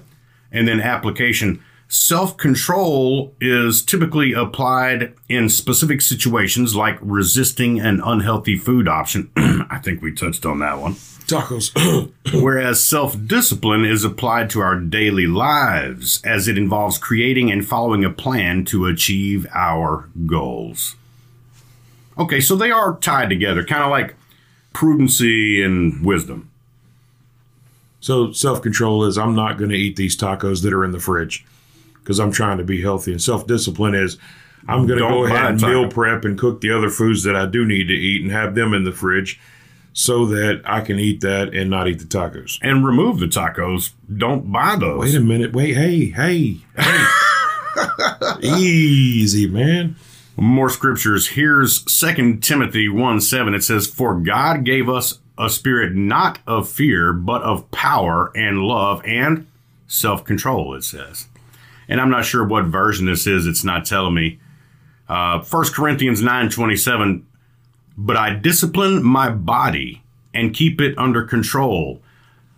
[SPEAKER 1] And then application self control is typically applied in specific situations like resisting an unhealthy food option. (clears throat) I think we touched on that one.
[SPEAKER 2] Tacos. (clears throat)
[SPEAKER 1] Whereas self discipline is applied to our daily lives as it involves creating and following a plan to achieve our goals. Okay, so they are tied together, kind of like prudency and wisdom.
[SPEAKER 2] So self control is I'm not going to eat these tacos that are in the fridge because I'm trying to be healthy. And self discipline is I'm going to go ahead and meal prep and cook the other foods that I do need to eat and have them in the fridge so that I can eat that and not eat the tacos.
[SPEAKER 1] And remove the tacos. Don't buy those.
[SPEAKER 2] Wait a minute. Wait. Hey, hey, hey. (laughs) Easy, man.
[SPEAKER 1] More scriptures. Here's Second Timothy 1 7. It says, For God gave us a spirit not of fear, but of power and love and self control, it says. And I'm not sure what version this is. It's not telling me. Uh, 1 Corinthians 9 27 but I discipline my body and keep it under control,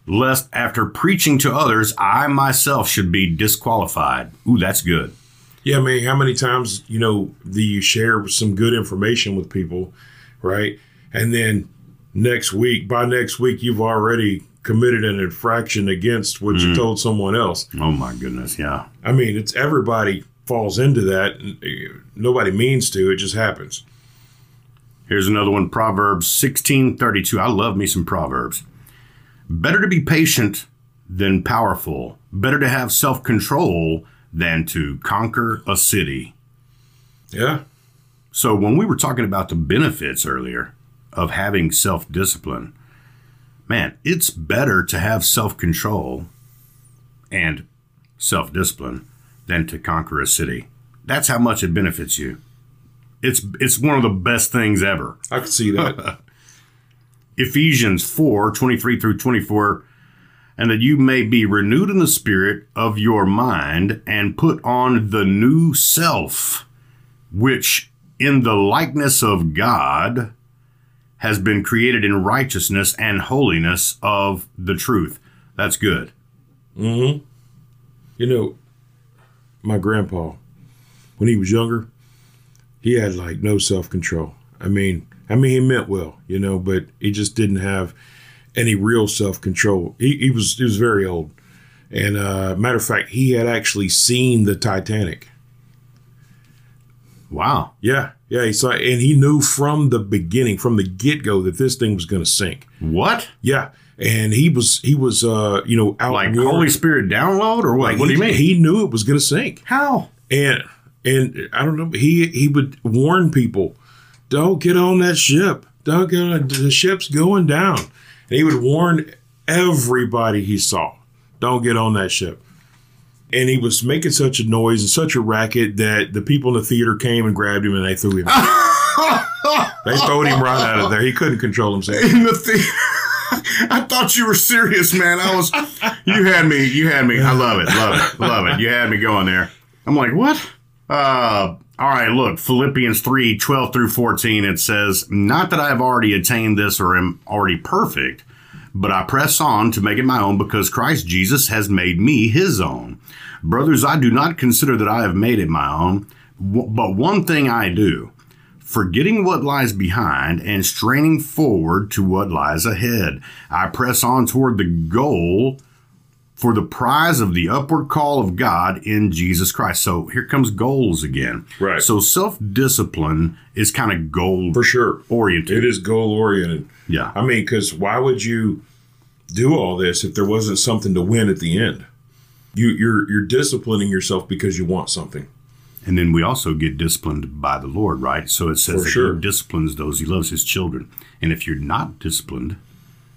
[SPEAKER 1] lest after preaching to others, I myself should be disqualified. Ooh, that's good.
[SPEAKER 2] Yeah, I mean, how many times, you know, do you share some good information with people, right? And then next week, by next week, you've already committed an infraction against what mm. you told someone else.
[SPEAKER 1] Oh, my goodness. Yeah.
[SPEAKER 2] I mean, it's everybody falls into that. Nobody means to, it just happens.
[SPEAKER 1] Here's another one Proverbs 16:32. I love me some Proverbs. Better to be patient than powerful. Better to have self-control than to conquer a city.
[SPEAKER 2] Yeah.
[SPEAKER 1] So when we were talking about the benefits earlier of having self-discipline, man, it's better to have self-control and self-discipline than to conquer a city. That's how much it benefits you it's it's one of the best things ever.
[SPEAKER 2] I can see that. (laughs)
[SPEAKER 1] Ephesians 4, 23 through 24, and that you may be renewed in the spirit of your mind and put on the new self, which in the likeness of God has been created in righteousness and holiness of the truth. That's good.
[SPEAKER 2] Mm-hmm. You know, my grandpa, when he was younger, he had like no self control. I mean, I mean, he meant well, you know, but he just didn't have any real self control. He, he was he was very old, and uh, matter of fact, he had actually seen the Titanic.
[SPEAKER 1] Wow.
[SPEAKER 2] Yeah, yeah. He saw, and he knew from the beginning, from the get go, that this thing was going to sink.
[SPEAKER 1] What?
[SPEAKER 2] Yeah. And he was he was uh you know out
[SPEAKER 1] like Holy Spirit download or what? Like what
[SPEAKER 2] he,
[SPEAKER 1] do you mean?
[SPEAKER 2] He knew it was going to sink.
[SPEAKER 1] How?
[SPEAKER 2] And and I don't know. He he would warn people, "Don't get on that ship. Don't get on the ship's going down." And he would warn everybody he saw, "Don't get on that ship." And he was making such a noise and such a racket that the people in the theater came and grabbed him and they threw him. (laughs) they threw him right out of there. He couldn't control himself.
[SPEAKER 1] In the theater. (laughs) I thought you were serious, man. I was. You had me. You had me. I love it. Love it. Love it. You had me going there. I'm like, what? Uh, all right, look, Philippians 3 12 through 14, it says, Not that I have already attained this or am already perfect, but I press on to make it my own because Christ Jesus has made me his own. Brothers, I do not consider that I have made it my own, but one thing I do, forgetting what lies behind and straining forward to what lies ahead. I press on toward the goal for the prize of the upward call of God in Jesus Christ. So here comes goals again.
[SPEAKER 2] Right.
[SPEAKER 1] So self discipline is kind of goal
[SPEAKER 2] for sure
[SPEAKER 1] oriented.
[SPEAKER 2] It is goal oriented.
[SPEAKER 1] Yeah.
[SPEAKER 2] I mean, because why would you do all this if there wasn't something to win at the end? You you're you're disciplining yourself because you want something.
[SPEAKER 1] And then we also get disciplined by the Lord, right? So it says For that sure. he disciplines those he loves, his children. And if you're not disciplined,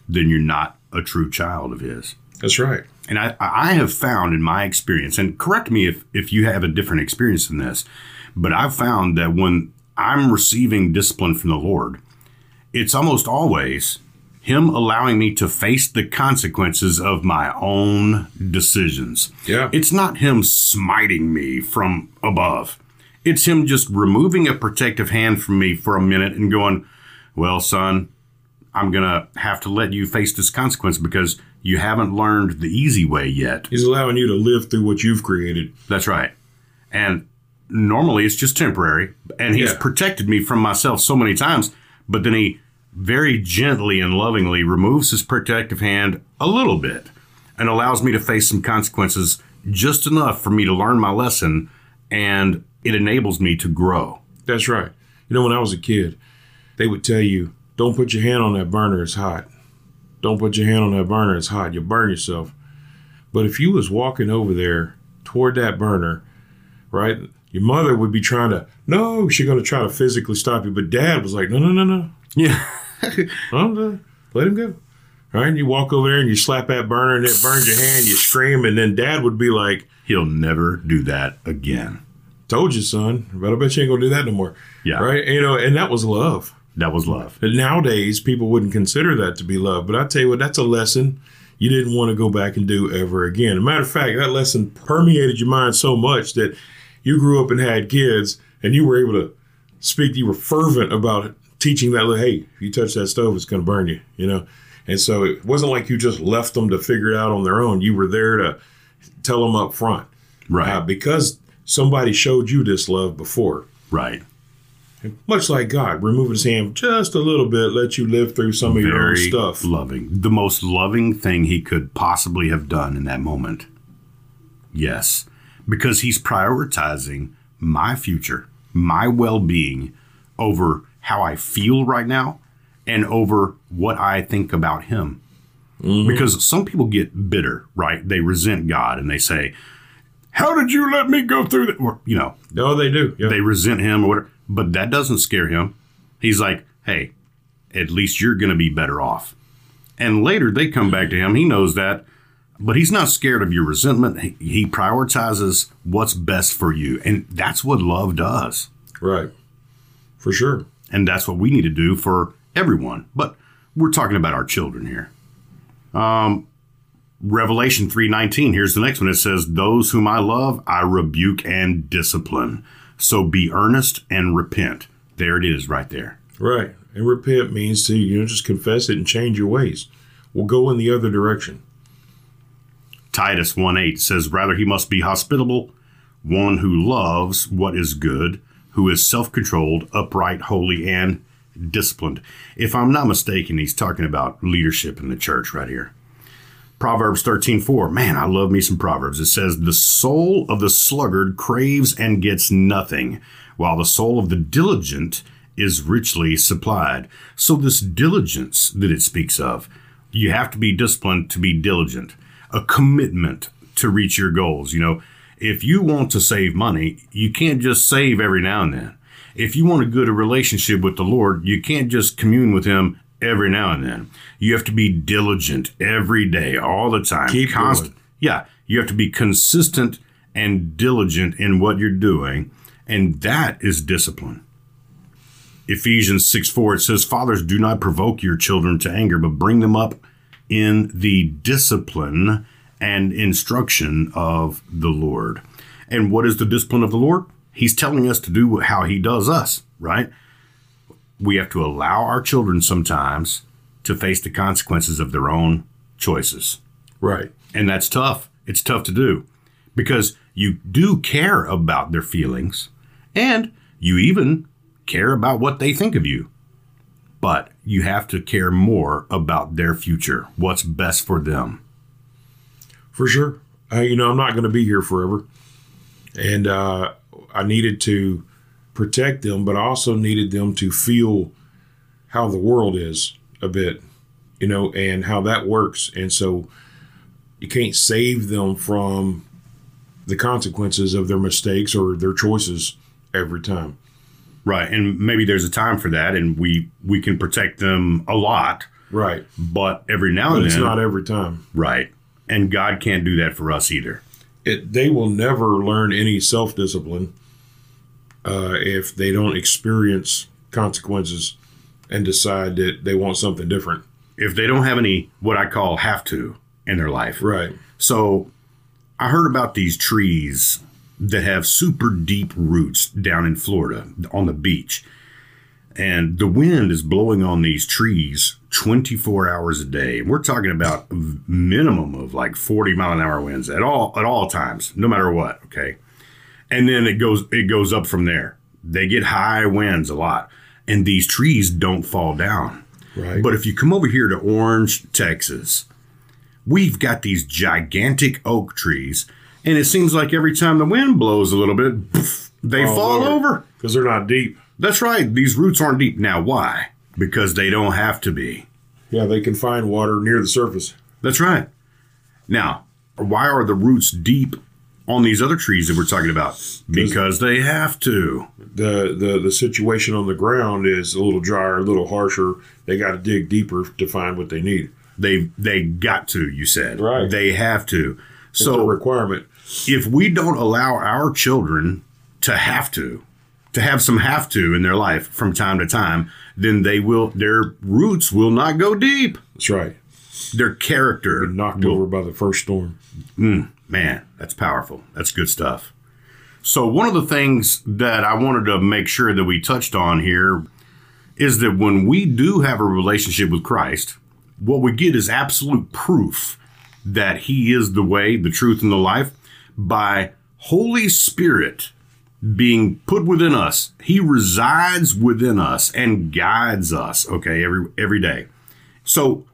[SPEAKER 1] then you're not a true child of his.
[SPEAKER 2] That's right.
[SPEAKER 1] And I, I have found in my experience, and correct me if, if you have a different experience than this, but I've found that when I'm receiving discipline from the Lord, it's almost always him allowing me to face the consequences of my own decisions.
[SPEAKER 2] Yeah.
[SPEAKER 1] It's not him smiting me from above. It's him just removing a protective hand from me for a minute and going, Well, son, I'm going to have to let you face this consequence because you haven't learned the easy way yet.
[SPEAKER 2] He's allowing you to live through what you've created.
[SPEAKER 1] That's right. And normally it's just temporary. And he's yeah. protected me from myself so many times, but then he very gently and lovingly removes his protective hand a little bit and allows me to face some consequences just enough for me to learn my lesson and it enables me to grow.
[SPEAKER 2] That's right. You know, when I was a kid, they would tell you, don't put your hand on that burner, it's hot. Don't put your hand on that burner, it's hot. You'll burn yourself. But if you was walking over there toward that burner, right, your mother would be trying to, no, she's going to try to physically stop you. But dad was like, no, no, no, no.
[SPEAKER 1] Yeah. (laughs)
[SPEAKER 2] let him go. All right. You walk over there and you slap that burner and it burns your hand. You scream. And then dad would be like,
[SPEAKER 1] he'll never do that again.
[SPEAKER 2] Told you, son. But I bet you ain't going to do that no more.
[SPEAKER 1] Yeah.
[SPEAKER 2] Right. You know, and that was love.
[SPEAKER 1] That was love.
[SPEAKER 2] And nowadays, people wouldn't consider that to be love. But I tell you what, that's a lesson you didn't want to go back and do ever again. As a matter of fact, that lesson permeated your mind so much that you grew up and had kids and you were able to speak, you were fervent about teaching that, hey, if you touch that stove, it's going to burn you, you know? And so it wasn't like you just left them to figure it out on their own. You were there to tell them up front.
[SPEAKER 1] Right. Uh,
[SPEAKER 2] because somebody showed you this love before.
[SPEAKER 1] Right.
[SPEAKER 2] And much like God, remove his hand just a little bit, let you live through some of Very your own stuff.
[SPEAKER 1] Loving. The most loving thing he could possibly have done in that moment. Yes. Because he's prioritizing my future, my well being over how I feel right now and over what I think about him. Mm-hmm. Because some people get bitter, right? They resent God and they say, How did you let me go through that? Or, you know,
[SPEAKER 2] no, they do.
[SPEAKER 1] Yep. They resent him or whatever. But that doesn't scare him. He's like, Hey, at least you're going to be better off. And later they come back to him. He knows that, but he's not scared of your resentment. He prioritizes what's best for you. And that's what love does.
[SPEAKER 2] Right. For sure.
[SPEAKER 1] And that's what we need to do for everyone. But we're talking about our children here. Um, Revelation 3:19, here's the next one. It says, "Those whom I love, I rebuke and discipline. So be earnest and repent." There it is right there.
[SPEAKER 2] Right. And repent means to, you know, just confess it and change your ways. We'll go in the other direction.
[SPEAKER 1] Titus 1 8 says, "Rather he must be hospitable, one who loves what is good, who is self controlled, upright, holy, and disciplined. If I'm not mistaken, he's talking about leadership in the church right here. Proverbs 13:4. Man, I love me some Proverbs. It says, "The soul of the sluggard craves and gets nothing, while the soul of the diligent is richly supplied." So this diligence that it speaks of, you have to be disciplined to be diligent, a commitment to reach your goals. You know, if you want to save money, you can't just save every now and then. If you want a good relationship with the Lord, you can't just commune with Him every now and then. You have to be diligent every day, all the time.
[SPEAKER 2] Keep constant.
[SPEAKER 1] Yeah, you have to be consistent and diligent in what you're doing, and that is discipline. Ephesians 6 4, it says, Fathers, do not provoke your children to anger, but bring them up in the discipline and instruction of the Lord. And what is the discipline of the Lord? He's telling us to do how he does us, right? We have to allow our children sometimes to face the consequences of their own choices.
[SPEAKER 2] Right.
[SPEAKER 1] And that's tough. It's tough to do because you do care about their feelings and you even care about what they think of you. But you have to care more about their future, what's best for them
[SPEAKER 2] for sure. Uh, you know, I'm not going to be here forever, and uh, I needed to protect them, but I also needed them to feel how the world is a bit, you know, and how that works. And so you can't save them from the consequences of their mistakes or their choices every time.
[SPEAKER 1] Right, and maybe there's a time for that, and we we can protect them a lot.
[SPEAKER 2] Right,
[SPEAKER 1] but every now but and
[SPEAKER 2] then,
[SPEAKER 1] it's
[SPEAKER 2] not every time.
[SPEAKER 1] Right, and God can't do that for us either.
[SPEAKER 2] It, they will never learn any self discipline uh, if they don't experience consequences and decide that they want something different.
[SPEAKER 1] If they don't have any what I call have to in their life,
[SPEAKER 2] right?
[SPEAKER 1] So I heard about these trees that have super deep roots down in Florida on the beach. And the wind is blowing on these trees 24 hours a day. We're talking about minimum of like 40 mile an hour winds at all at all times, no matter what, okay? And then it goes it goes up from there. They get high winds a lot and these trees don't fall down.
[SPEAKER 2] Right.
[SPEAKER 1] But if you come over here to Orange, Texas, we've got these gigantic oak trees and it seems like every time the wind blows a little bit, poof, they fall, fall over
[SPEAKER 2] because they're not deep.
[SPEAKER 1] That's right. These roots aren't deep. Now, why? Because they don't have to be.
[SPEAKER 2] Yeah, they can find water near the surface.
[SPEAKER 1] That's right. Now, why are the roots deep on these other trees that we're talking about? Because they have to.
[SPEAKER 2] The, the the situation on the ground is a little drier, a little harsher. They got to dig deeper to find what they need.
[SPEAKER 1] They they got to. You said
[SPEAKER 2] right.
[SPEAKER 1] They have to.
[SPEAKER 2] It's so requirement
[SPEAKER 1] if we don't allow our children to have to, to have some have to in their life from time to time, then they will, their roots will not go deep.
[SPEAKER 2] That's right.
[SPEAKER 1] Their character.
[SPEAKER 2] Knocked will, over by the first storm.
[SPEAKER 1] Mm, man, that's powerful. That's good stuff. So, one of the things that I wanted to make sure that we touched on here is that when we do have a relationship with Christ, what we get is absolute proof that He is the way, the truth, and the life by Holy Spirit being put within us. He resides within us and guides us, okay, every every day. So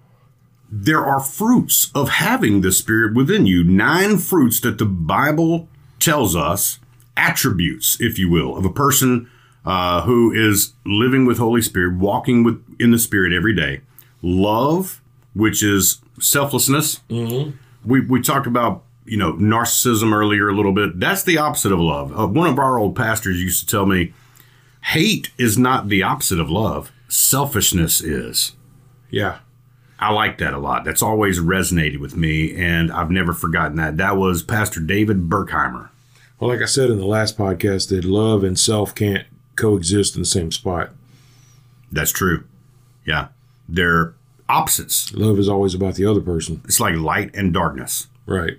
[SPEAKER 1] there are fruits of having the Spirit within you. Nine fruits that the Bible tells us, attributes, if you will, of a person uh, who is living with Holy Spirit, walking with in the Spirit every day. Love, which is selflessness. Mm-hmm. We we talked about you know, narcissism earlier a little bit. That's the opposite of love. Uh, one of our old pastors used to tell me, hate is not the opposite of love. Selfishness is.
[SPEAKER 2] Yeah.
[SPEAKER 1] I like that a lot. That's always resonated with me, and I've never forgotten that. That was Pastor David Burkheimer.
[SPEAKER 2] Well, like I said in the last podcast, that love and self can't coexist in the same spot.
[SPEAKER 1] That's true. Yeah. They're opposites.
[SPEAKER 2] Love is always about the other person.
[SPEAKER 1] It's like light and darkness.
[SPEAKER 2] Right.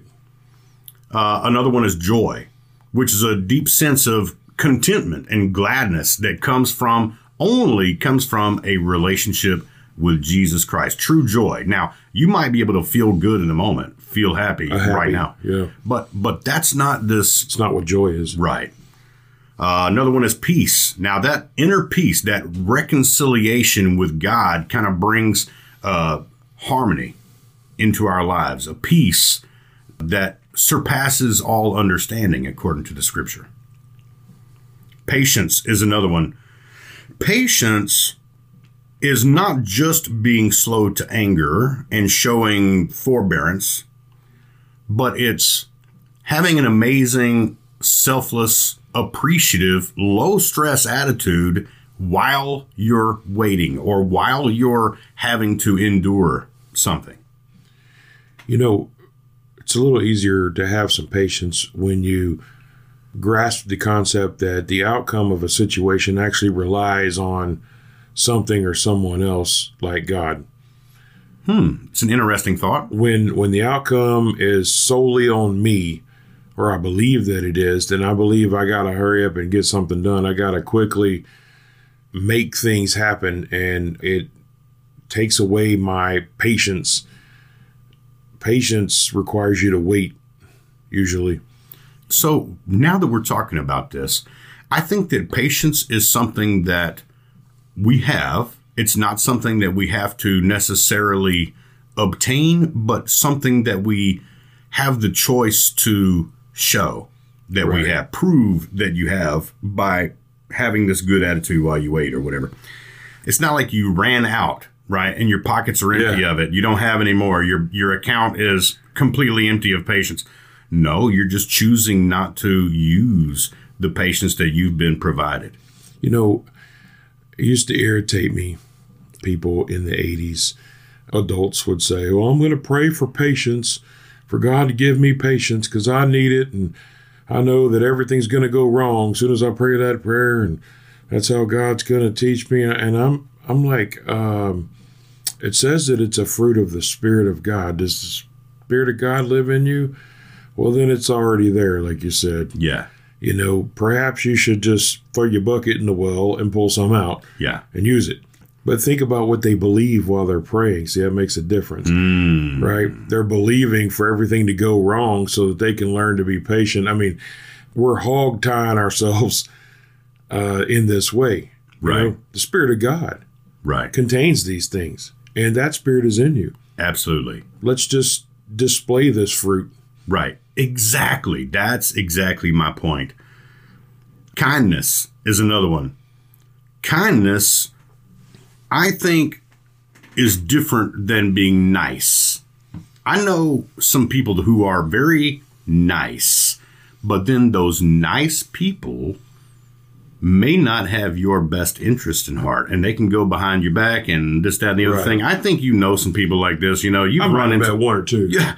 [SPEAKER 1] Uh, another one is joy, which is a deep sense of contentment and gladness that comes from only comes from a relationship with Jesus Christ. True joy. Now, you might be able to feel good in the moment, feel happy, happy right now.
[SPEAKER 2] Yeah.
[SPEAKER 1] But but that's not this
[SPEAKER 2] It's not what joy is.
[SPEAKER 1] Right. Uh, another one is peace. Now that inner peace, that reconciliation with God kind of brings uh, harmony into our lives, a peace that surpasses all understanding, according to the scripture. Patience is another one. Patience is not just being slow to anger and showing forbearance, but it's having an amazing, selfless, appreciative, low stress attitude while you're waiting or while you're having to endure something.
[SPEAKER 2] You know, it's a little easier to have some patience when you grasp the concept that the outcome of a situation actually relies on something or someone else like God.
[SPEAKER 1] Hmm, it's an interesting thought.
[SPEAKER 2] When when the outcome is solely on me, or I believe that it is, then I believe I got to hurry up and get something done. I got to quickly make things happen and it takes away my patience patience requires you to wait, usually.
[SPEAKER 1] So now that we're talking about this, I think that patience is something that we have. It's not something that we have to necessarily obtain, but something that we have the choice to show that right. we have, prove that you have by having this good attitude while you wait or whatever. It's not like you ran out right? And your pockets are empty yeah. of it. You don't have any more. Your your account is completely empty of patience. No, you're just choosing not to use the patience that you've been provided.
[SPEAKER 2] You know, it used to irritate me. People in the 80s, adults would say, Well, I'm going to pray for patience, for God to give me patience because I need it. And I know that everything's going to go wrong as soon as I pray that prayer. And that's how God's going to teach me. And I'm, I'm like, um, it says that it's a fruit of the Spirit of God. Does the Spirit of God live in you? Well, then it's already there, like you said.
[SPEAKER 1] Yeah
[SPEAKER 2] you know, perhaps you should just throw your bucket in the well and pull some out.
[SPEAKER 1] Yeah.
[SPEAKER 2] And use it. But think about what they believe while they're praying. See, that makes a difference.
[SPEAKER 1] Mm.
[SPEAKER 2] Right? They're believing for everything to go wrong so that they can learn to be patient. I mean, we're hog tying ourselves (laughs) uh, in this way.
[SPEAKER 1] Right. You know,
[SPEAKER 2] the Spirit of God
[SPEAKER 1] right.
[SPEAKER 2] contains these things, and that Spirit is in you.
[SPEAKER 1] Absolutely.
[SPEAKER 2] Let's just display this fruit.
[SPEAKER 1] Right. Exactly. That's exactly my point. Kindness is another one. Kindness, I think, is different than being nice. I know some people who are very nice, but then those nice people may not have your best interest in heart and they can go behind your back and this, that, and the other right. thing. I think you know some people like this. You know, you've
[SPEAKER 2] I'm
[SPEAKER 1] run into
[SPEAKER 2] one or two.
[SPEAKER 1] Yeah.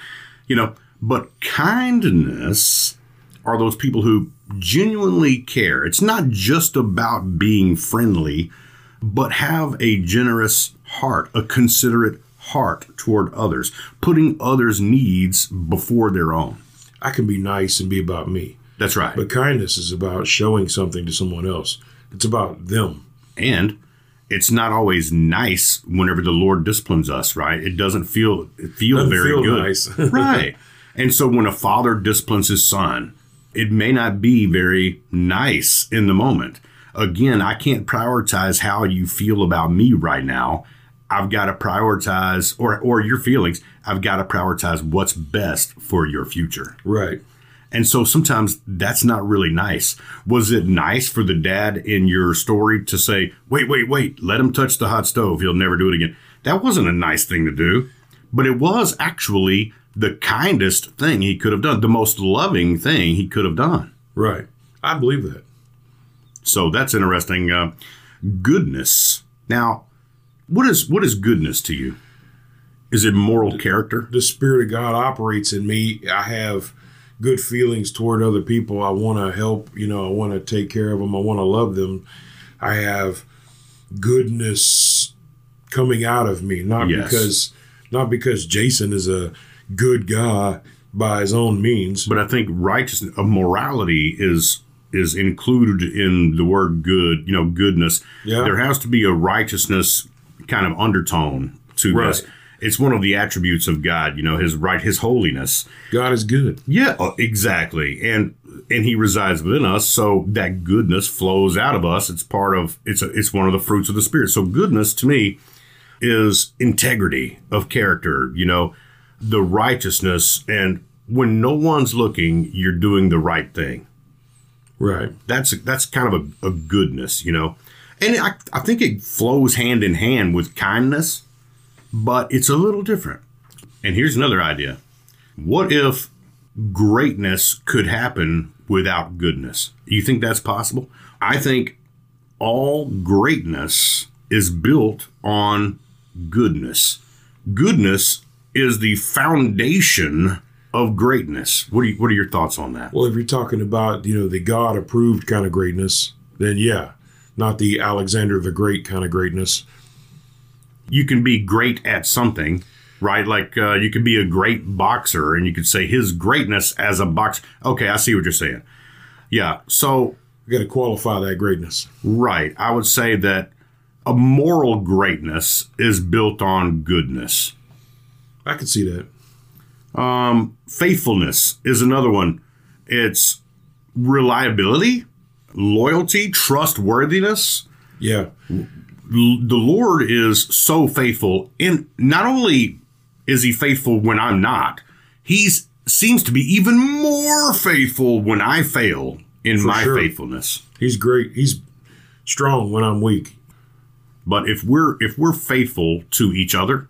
[SPEAKER 1] You know, but kindness are those people who genuinely care. It's not just about being friendly, but have a generous heart, a considerate heart toward others, putting others' needs before their own.
[SPEAKER 2] I can be nice and be about me.
[SPEAKER 1] That's right.
[SPEAKER 2] But kindness is about showing something to someone else. It's about them.
[SPEAKER 1] And it's not always nice whenever the Lord disciplines us, right? It doesn't feel feel doesn't very feel good. Nice. (laughs) right. And so when a father disciplines his son, it may not be very nice in the moment. Again, I can't prioritize how you feel about me right now. I've got to prioritize or or your feelings. I've got to prioritize what's best for your future.
[SPEAKER 2] Right.
[SPEAKER 1] And so sometimes that's not really nice. Was it nice for the dad in your story to say, "Wait, wait, wait, let him touch the hot stove. He'll never do it again." That wasn't a nice thing to do, but it was actually the kindest thing he could have done, the most loving thing he could have done.
[SPEAKER 2] Right. I believe that.
[SPEAKER 1] So that's interesting. Uh, goodness. Now, what is what is goodness to you? Is it moral character?
[SPEAKER 2] The Spirit of God operates in me. I have good feelings toward other people. I want to help. You know, I want to take care of them. I want to love them. I have goodness coming out of me, not yes. because not because Jason is a good guy by his own means.
[SPEAKER 1] But I think righteousness, of morality is is included in the word good. You know, goodness.
[SPEAKER 2] Yeah.
[SPEAKER 1] There has to be a righteousness kind of undertone to right. this. It's one of the attributes of God. You know, His right, His holiness.
[SPEAKER 2] God is good.
[SPEAKER 1] Yeah, uh, exactly, and and He resides within us, so that goodness flows out of us. It's part of it's a, it's one of the fruits of the Spirit. So goodness to me is integrity of character. You know, the righteousness and when no one's looking, you're doing the right thing.
[SPEAKER 2] Right.
[SPEAKER 1] That's that's kind of a, a goodness, you know. And I, I think it flows hand in hand with kindness, but it's a little different. And here's another idea. What if greatness could happen without goodness? You think that's possible? I think all greatness is built on goodness. Goodness is the foundation of greatness. What are you, what are your thoughts on that?
[SPEAKER 2] Well, if you're talking about you know the God approved kind of greatness, then yeah, not the Alexander the Great kind of greatness.
[SPEAKER 1] You can be great at something, right? Like uh, you could be a great boxer, and you could say his greatness as a boxer. Okay, I see what you're saying. Yeah, so
[SPEAKER 2] you got to qualify that greatness,
[SPEAKER 1] right? I would say that a moral greatness is built on goodness
[SPEAKER 2] I can see that.
[SPEAKER 1] Um, faithfulness is another one. It's reliability, loyalty, trustworthiness.
[SPEAKER 2] Yeah.
[SPEAKER 1] The Lord is so faithful. And not only is he faithful when I'm not, he's seems to be even more faithful when I fail in For my sure. faithfulness.
[SPEAKER 2] He's great. He's strong when I'm weak.
[SPEAKER 1] But if we're if we're faithful to each other,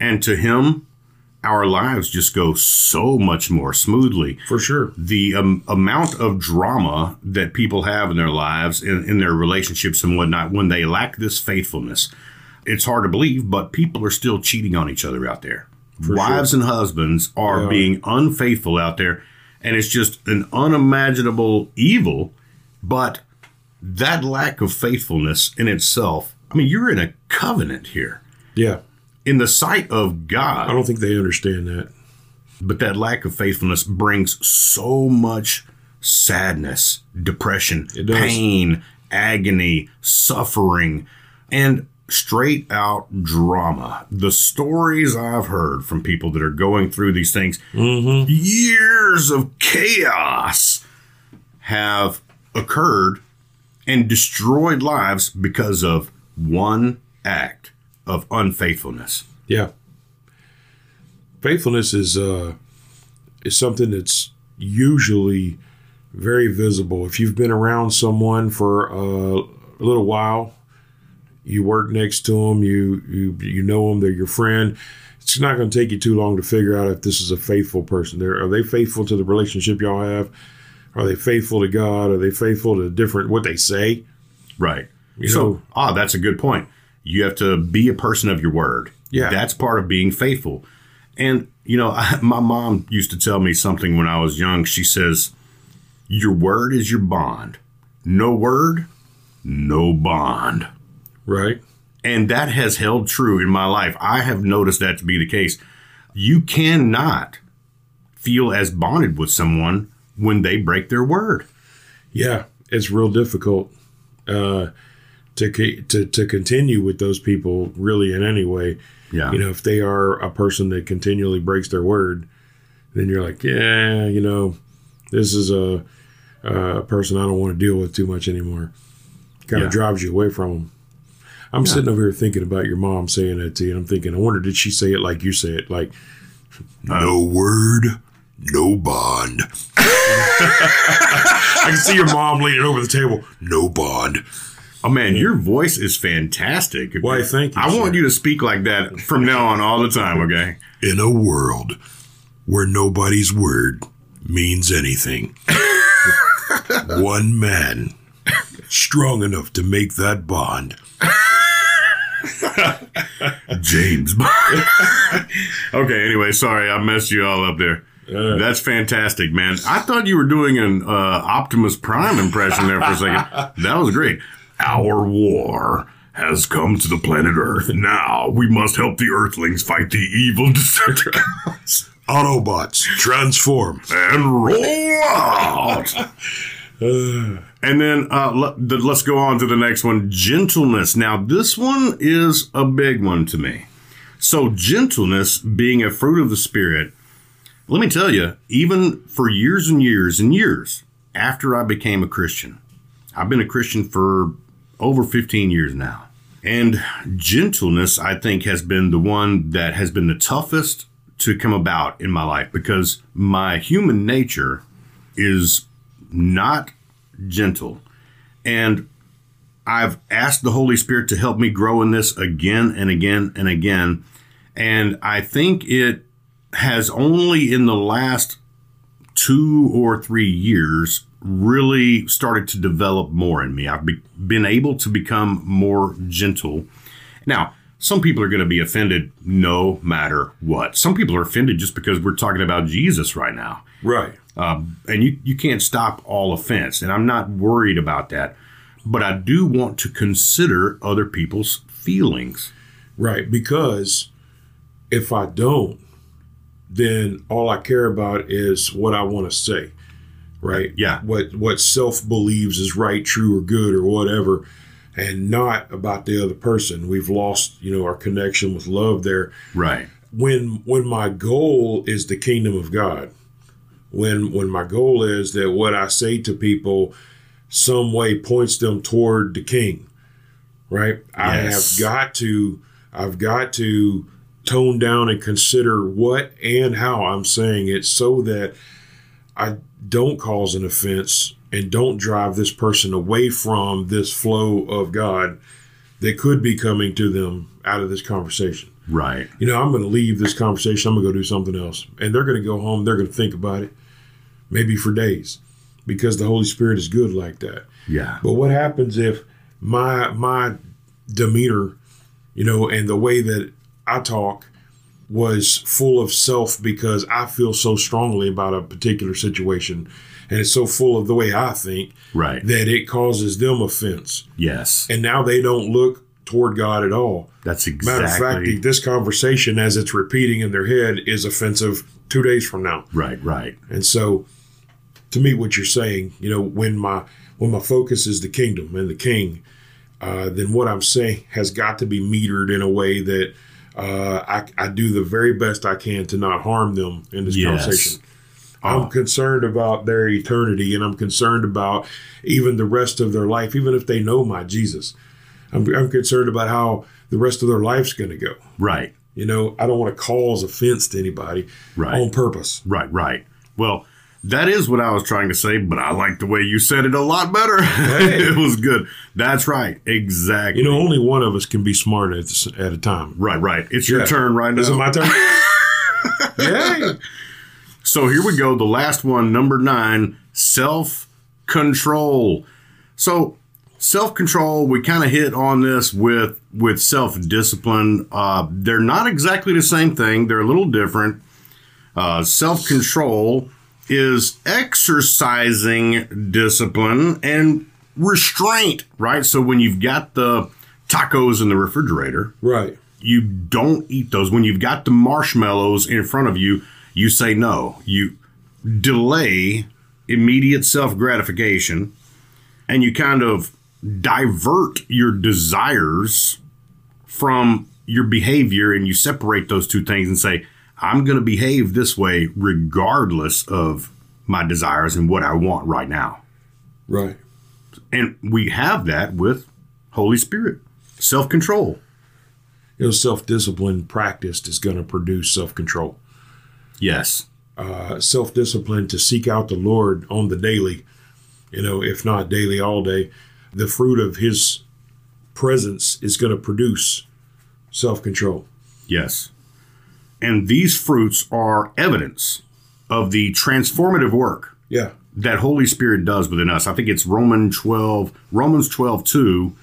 [SPEAKER 1] and to him, our lives just go so much more smoothly.
[SPEAKER 2] For sure.
[SPEAKER 1] The um, amount of drama that people have in their lives, in, in their relationships and whatnot, when they lack this faithfulness, it's hard to believe, but people are still cheating on each other out there. For Wives sure. and husbands are yeah. being unfaithful out there, and it's just an unimaginable evil. But that lack of faithfulness in itself, I mean, you're in a covenant here.
[SPEAKER 2] Yeah
[SPEAKER 1] in the sight of God.
[SPEAKER 2] I don't think they understand that.
[SPEAKER 1] But that lack of faithfulness brings so much sadness, depression, pain, agony, suffering, and straight out drama. The stories I've heard from people that are going through these things, mm-hmm. years of chaos have occurred and destroyed lives because of one act of unfaithfulness.
[SPEAKER 2] Yeah. Faithfulness is uh is something that's usually very visible. If you've been around someone for uh, a little while, you work next to them, you you you know them, they're your friend. It's not going to take you too long to figure out if this is a faithful person. They're, are they faithful to the relationship y'all have? Are they faithful to God? Are they faithful to different what they say?
[SPEAKER 1] Right. You so, know, ah, that's a good point. You have to be a person of your word.
[SPEAKER 2] Yeah.
[SPEAKER 1] That's part of being faithful. And, you know, (laughs) I, my mom used to tell me something when I was young. She says, Your word is your bond. No word, no bond.
[SPEAKER 2] Right.
[SPEAKER 1] And that has held true in my life. I have noticed that to be the case. You cannot feel as bonded with someone when they break their word.
[SPEAKER 2] Yeah, it's real difficult. Uh, to to to continue with those people really in any way.
[SPEAKER 1] Yeah.
[SPEAKER 2] You know, if they are a person that continually breaks their word, then you're like, yeah, you know, this is a, a person I don't want to deal with too much anymore. Kind of drives you away from them. I'm yeah. sitting over here thinking about your mom saying that to you, and I'm thinking, I wonder, did she say it like you say it? Like,
[SPEAKER 1] no word, no bond. (laughs)
[SPEAKER 2] I can see your mom leaning over the table. No bond.
[SPEAKER 1] Oh man, your voice is fantastic.
[SPEAKER 2] Why, thank you.
[SPEAKER 1] I sir. want you to speak like that from now on all the time, okay?
[SPEAKER 3] In a world where nobody's word means anything, (laughs) one man strong enough to make that bond. (laughs)
[SPEAKER 1] James. Bond. (laughs) okay, anyway, sorry, I messed you all up there. Uh, That's fantastic, man. I thought you were doing an uh, Optimus Prime impression there for a second. That was great. Our war has come to the planet Earth. Now we must help the Earthlings fight the evil (laughs) Decepticons.
[SPEAKER 3] Autobots, transform
[SPEAKER 1] and roll out. and then uh, let, us go on to the next one gentleness. Now, this one is a big one to me. So, gentleness being a fruit of the Spirit, let me tell you, even for years and years and years after I became a Christian, I've been a Christian for over 15 years now. And gentleness, I think, has been the one that has been the toughest to come about in my life because my human nature is not gentle. And I've asked the Holy Spirit to help me grow in this again and again and again. And I think it has only in the last two or three years really started to develop more in me. I've be- been able to become more gentle. Now, some people are going to be offended no matter what. Some people are offended just because we're talking about Jesus right now.
[SPEAKER 2] Right.
[SPEAKER 1] Um, and you, you can't stop all offense. And I'm not worried about that. But I do want to consider other people's feelings.
[SPEAKER 2] Right. Because if I don't, then all I care about is what I want to say right?
[SPEAKER 1] Yeah.
[SPEAKER 2] What what self believes is right, true, or good, or whatever, and not about the other person. We've lost, you know, our connection with love there.
[SPEAKER 1] Right.
[SPEAKER 2] When when my goal is the kingdom of God, when when my goal is that what I say to people some way points them toward the king, right? Yes. I have got to I've got to tone down and consider what and how I'm saying it so that I don't cause an offense and don't drive this person away from this flow of God that could be coming to them out of this conversation.
[SPEAKER 1] Right.
[SPEAKER 2] You know, I'm going to leave this conversation. I'm going to go do something else. And they're going to go home. They're going to think about it, maybe for days, because the Holy Spirit is good like that.
[SPEAKER 1] Yeah.
[SPEAKER 2] But what happens if my my demeanor, you know, and the way that I talk was full of self because I feel so strongly about a particular situation and it's so full of the way I think
[SPEAKER 1] right.
[SPEAKER 2] that it causes them offense.
[SPEAKER 1] Yes.
[SPEAKER 2] And now they don't look toward God at all.
[SPEAKER 1] That's exactly.
[SPEAKER 2] Matter of fact, this conversation, as it's repeating in their head, is offensive two days from now.
[SPEAKER 1] Right, right.
[SPEAKER 2] And so, to me, what you're saying, you know, when my when my focus is the kingdom and the king, uh, then what I'm saying has got to be metered in a way that uh, I, I, do the very best I can to not harm them in this yes. conversation. I'm oh. concerned about their eternity and I'm concerned about even the rest of their life, even if they know my Jesus. I'm, I'm concerned about how the rest of their life's going to go.
[SPEAKER 1] Right.
[SPEAKER 2] You know, I don't want to cause offense to anybody
[SPEAKER 1] right.
[SPEAKER 2] on purpose.
[SPEAKER 1] Right, right. Well, that is what I was trying to say, but I like the way you said it a lot better. (laughs) Hey. it was good. That's right. Exactly.
[SPEAKER 2] You know, only one of us can be smart at, at a time.
[SPEAKER 1] Right, right. It's your yeah. turn right now.
[SPEAKER 2] Is it my turn? (laughs) yeah.
[SPEAKER 1] So here we go. The last one, number nine, self control. So self control, we kind of hit on this with with self discipline. Uh, they're not exactly the same thing. They're a little different. Uh, self control is exercising discipline and restraint, right? So when you've got the tacos in the refrigerator,
[SPEAKER 2] right,
[SPEAKER 1] you don't eat those. When you've got the marshmallows in front of you, you say no. You delay immediate self gratification and you kind of divert your desires from your behavior and you separate those two things and say, I'm going to behave this way regardless of my desires and what I want right now.
[SPEAKER 2] Right.
[SPEAKER 1] And we have that with Holy Spirit, self control.
[SPEAKER 2] You know, self discipline practiced is going to produce self control.
[SPEAKER 1] Yes.
[SPEAKER 2] Uh, Self discipline to seek out the Lord on the daily, you know, if not daily, all day. The fruit of His presence is going to produce self control.
[SPEAKER 1] Yes. And these fruits are evidence of the transformative work
[SPEAKER 2] yeah.
[SPEAKER 1] that Holy Spirit does within us. I think it's Romans 12, Romans 12, 2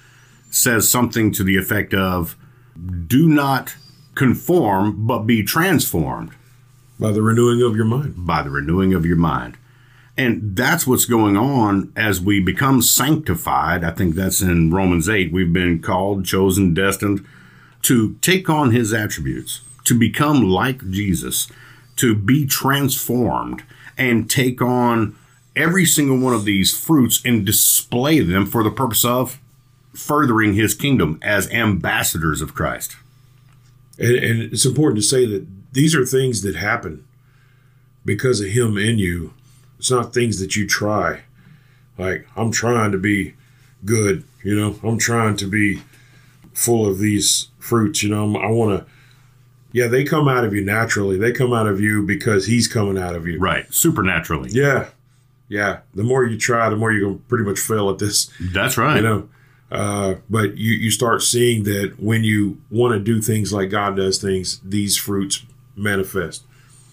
[SPEAKER 1] says something to the effect of do not conform, but be transformed
[SPEAKER 2] by the renewing of your mind.
[SPEAKER 1] By the renewing of your mind. And that's what's going on as we become sanctified. I think that's in Romans 8. We've been called, chosen, destined to take on his attributes, to become like Jesus, to be transformed and take on every single one of these fruits and display them for the purpose of furthering his kingdom as ambassadors of Christ.
[SPEAKER 2] And, and it's important to say that these are things that happen because of him in you. It's not things that you try. Like, I'm trying to be good, you know, I'm trying to be full of these fruits, you know, I want to. Yeah, they come out of you naturally. They come out of you because he's coming out of you.
[SPEAKER 1] Right. Supernaturally.
[SPEAKER 2] Yeah. Yeah. The more you try, the more you're going to pretty much fail at this.
[SPEAKER 1] That's right.
[SPEAKER 2] You know, uh, but you, you start seeing that when you want to do things like God does things, these fruits manifest.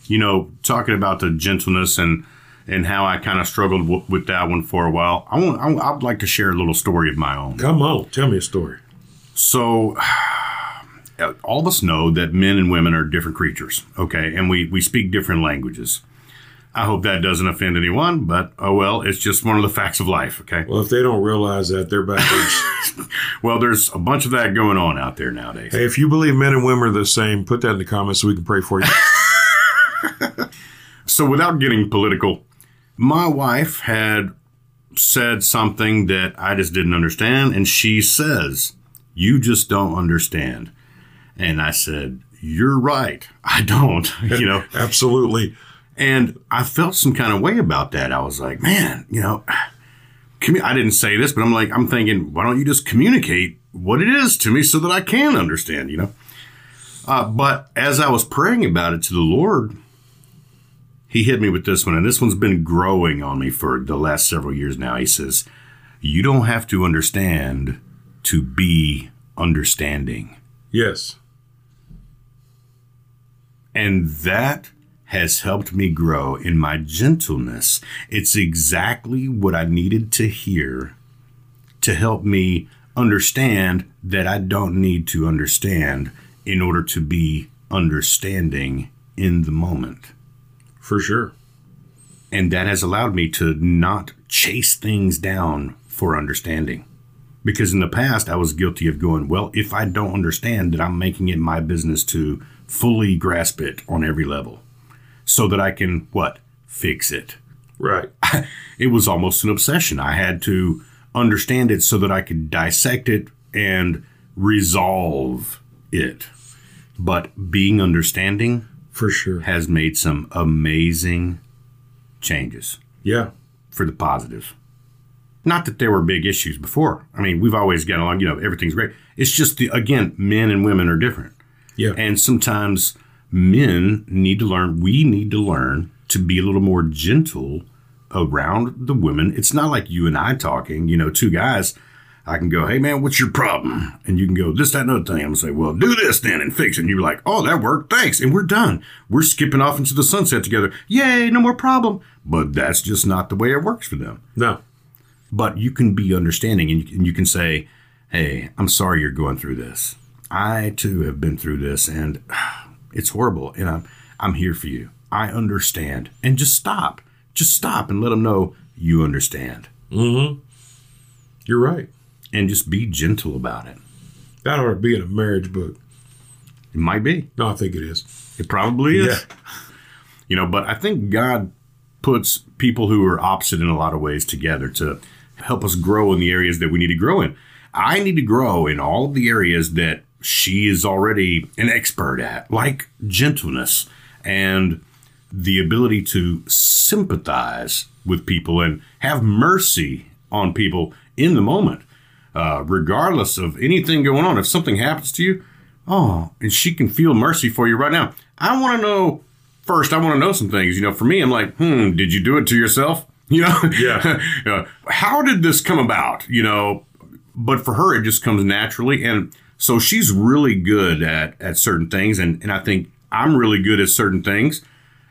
[SPEAKER 1] You know, talking about the gentleness and and how I kind of struggled w- with that one for a while. I want I, would like to share a little story of my own.
[SPEAKER 2] Come on, tell me a story.
[SPEAKER 1] So Uh, all of us know that men and women are different creatures, okay? And we we speak different languages. I hope that doesn't offend anyone, but oh well, it's just one of the facts of life, okay?
[SPEAKER 2] Well, if they don't realize that, they're backwards. (laughs)
[SPEAKER 1] well, there's a bunch of that going on out there nowadays.
[SPEAKER 2] Hey, if you believe men and women are the same, put that in the comments so we can pray for you. (laughs)
[SPEAKER 1] so, without getting political, my wife had said something that I just didn't understand, and she says, You just don't understand. And I said, You're right. I don't, (laughs) you know. (laughs)
[SPEAKER 2] Absolutely.
[SPEAKER 1] And I felt some kind of way about that. I was like, man, you know, I didn't say this, but I'm like, I'm thinking, why don't you just communicate what it is to me so that I can understand, you know? Uh, but as I was praying about it to the Lord, he hit me with this one, and this one's been growing on me for the last several years now. He says, You don't have to understand to be understanding.
[SPEAKER 2] Yes.
[SPEAKER 1] And that has helped me grow in my gentleness. It's exactly what I needed to hear to help me understand that I don't need to understand in order to be understanding in the moment.
[SPEAKER 2] For sure.
[SPEAKER 1] And that has allowed me to not chase things down for understanding. Because in the past, I was guilty of going, well, if I don't understand, that I'm making it my business to fully grasp it on every level so that I can, what? Fix it.
[SPEAKER 2] Right. (laughs)
[SPEAKER 1] it was almost an obsession. I had to understand it so that I could dissect it and resolve it. But being understanding
[SPEAKER 2] for sure
[SPEAKER 1] has made some amazing changes.
[SPEAKER 2] Yeah.
[SPEAKER 1] For the positive. Not that there were big issues before. I mean, we've always gotten along, you know, everything's great. It's just the again, men and women are different.
[SPEAKER 2] Yeah.
[SPEAKER 1] And sometimes men need to learn, we need to learn to be a little more gentle around the women. It's not like you and I talking, you know, two guys. I can go, hey man, what's your problem? And you can go, this, that, another thing. I'm gonna say, well, do this then and fix it. And you're like, oh, that worked, thanks. And we're done. We're skipping off into the sunset together. Yay, no more problem. But that's just not the way it works for them.
[SPEAKER 2] No.
[SPEAKER 1] But you can be understanding and you, and you can say, hey, I'm sorry you're going through this. I too have been through this and (sighs) it's horrible. And I'm, I'm here for you. I understand. And just stop just stop and let them know you understand.
[SPEAKER 2] Mm-hmm. You're right.
[SPEAKER 1] And just be gentle about it.
[SPEAKER 2] That ought to be in a marriage book.
[SPEAKER 1] It might be.
[SPEAKER 2] No, I think it is.
[SPEAKER 1] It probably is. Yeah. (laughs) You know, but I think God puts people who are opposite in a lot of ways together to help us grow in the areas that we need to grow in. I need to grow in all of the areas that she is already an expert at, like gentleness and the ability to sympathize with people and have mercy on people in the moment, uh, regardless of anything going on. If something happens to you, oh, and she can feel mercy for you right now. I want to know first. I want to know some things. You know, for me, I'm like, hmm, did you do it to yourself? (laughs) You know,
[SPEAKER 2] yeah. (laughs)
[SPEAKER 1] how did this come about? You know, but for her, it just comes naturally, and so she's really good at at certain things, and and I think I'm really good at certain things.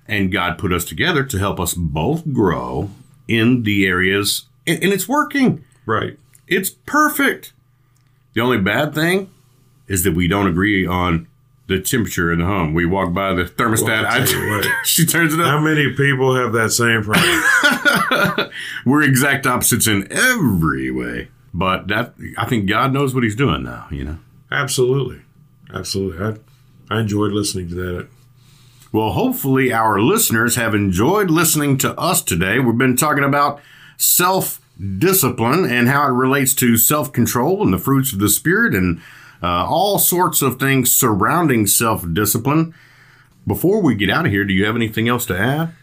[SPEAKER 1] And God put us together to help us both grow in the areas, and, and it's working.
[SPEAKER 2] Right.
[SPEAKER 1] It's perfect. The only bad thing is that we don't agree on the temperature in the home. We walk by the thermostat. Well, I, (laughs) she turns it up.
[SPEAKER 2] How many people have that same problem? (laughs)
[SPEAKER 1] We're exact opposites in every way. But that I think God knows what He's doing now. You know.
[SPEAKER 2] Absolutely, absolutely. I I enjoyed listening to that.
[SPEAKER 1] Well, hopefully, our listeners have enjoyed listening to us today. We've been talking about self discipline and how it relates to self control and the fruits of the Spirit and uh, all sorts of things surrounding self discipline. Before we get out of here, do you have anything else to add?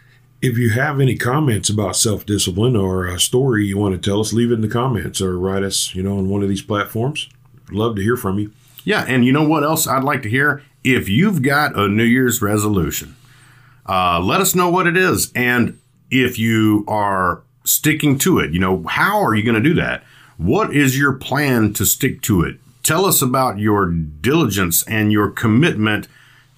[SPEAKER 2] If you have any comments about self discipline or a story you want to tell us, leave it in the comments or write us, you know, on one of these platforms. Love to hear from you.
[SPEAKER 1] Yeah, and you know what else I'd like to hear? if you've got a New Year's resolution, uh, let us know what it is. And if you are sticking to it, you know, how are you going to do that? What is your plan to stick to it? Tell us about your diligence and your commitment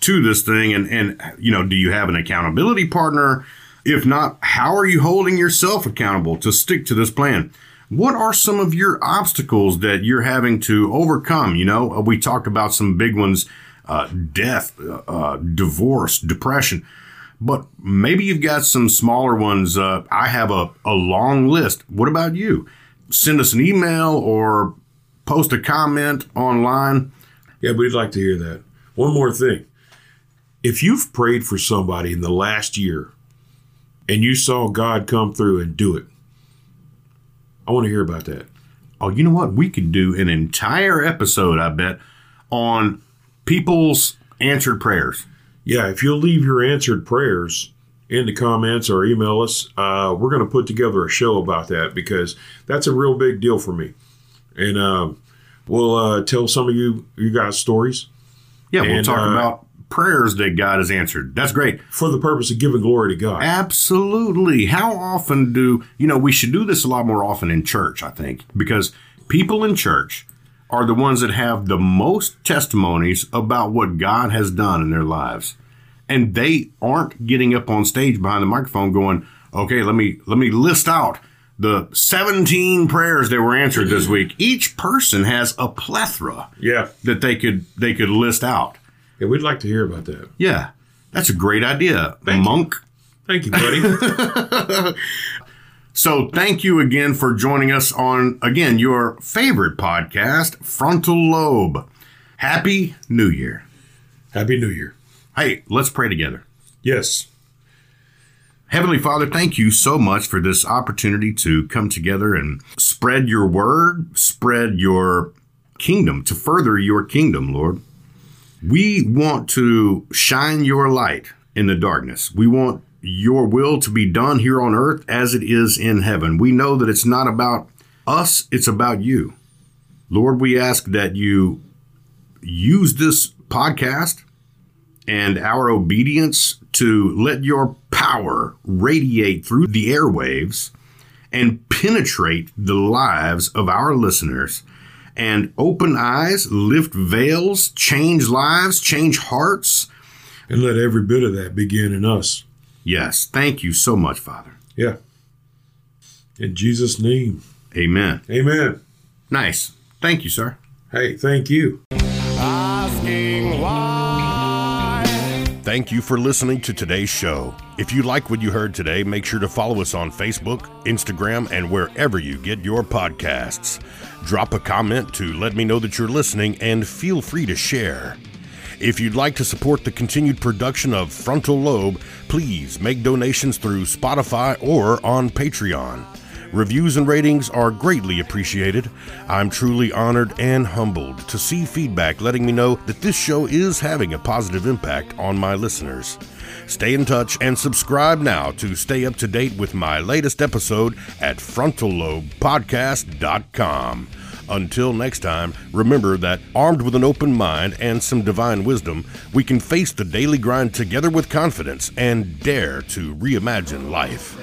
[SPEAKER 1] to this thing. And, and, you know, do you have an accountability partner? If not, how are you holding yourself accountable to stick to this plan? What are some of your obstacles that you're having to overcome? You know, we talked about some big ones uh, death, uh, divorce, depression. But maybe you've got some smaller ones. Uh, I have a, a long list. What about you? Send us an email or post a comment online.
[SPEAKER 2] Yeah, we'd like to hear that. One more thing. If you've prayed for somebody in the last year and you saw God come through and do it, I want to hear about that.
[SPEAKER 1] Oh, you know what? We could do an entire episode, I bet, on people's answered prayers.
[SPEAKER 2] Yeah, if you'll leave your answered prayers in the comments or email us, uh, we're going to put together a show about that because that's a real big deal for me. And uh, we'll uh, tell some of you you guys stories.
[SPEAKER 1] Yeah, we'll talk uh, about prayers that God has answered. That's great.
[SPEAKER 2] For the purpose of giving glory to God.
[SPEAKER 1] Absolutely. How often do, you know, we should do this a lot more often in church, I think, because people in church are the ones that have the most testimonies about what God has done in their lives. and they aren't getting up on stage behind the microphone going, "Okay, let me let me list out the 17 prayers that were answered this week." Each person has a plethora,
[SPEAKER 2] yeah,
[SPEAKER 1] that they could they could list out.
[SPEAKER 2] Yeah, we'd like to hear about that.
[SPEAKER 1] Yeah, that's a great idea,
[SPEAKER 2] Thank
[SPEAKER 1] Monk.
[SPEAKER 2] You. Thank you, buddy. (laughs)
[SPEAKER 1] so, thank you again for joining us on again your favorite podcast, Frontal Lobe. Happy New Year.
[SPEAKER 2] Happy New Year.
[SPEAKER 1] Hey, let's pray together.
[SPEAKER 2] Yes.
[SPEAKER 1] Heavenly Father, thank you so much for this opportunity to come together and spread your word, spread your kingdom, to further your kingdom, Lord. We want to shine your light in the darkness. We want your will to be done here on earth as it is in heaven. We know that it's not about us, it's about you. Lord, we ask that you use this podcast and our obedience to let your power radiate through the airwaves and penetrate the lives of our listeners and open eyes, lift veils, change lives, change hearts.
[SPEAKER 2] And let every bit of that begin in us.
[SPEAKER 1] Yes. Thank you so much, Father.
[SPEAKER 2] Yeah. In Jesus' name.
[SPEAKER 1] Amen.
[SPEAKER 2] Amen.
[SPEAKER 1] Nice. Thank you, sir.
[SPEAKER 2] Hey, thank you.
[SPEAKER 1] Thank you for listening to today's show. If you like what you heard today, make sure to follow us on Facebook, Instagram, and wherever you get your podcasts. Drop a comment to let me know that you're listening and feel free to share. If you'd like to support the continued production of Frontal Lobe, please make donations through Spotify or on Patreon. Reviews and ratings are greatly appreciated. I'm truly honored and humbled to see feedback letting me know that this show is having a positive impact on my listeners. Stay in touch and subscribe now to stay up to date with my latest episode at frontallobepodcast.com. Until next time, remember that armed with an open mind and some divine wisdom, we can face the daily grind together with confidence and dare to reimagine life.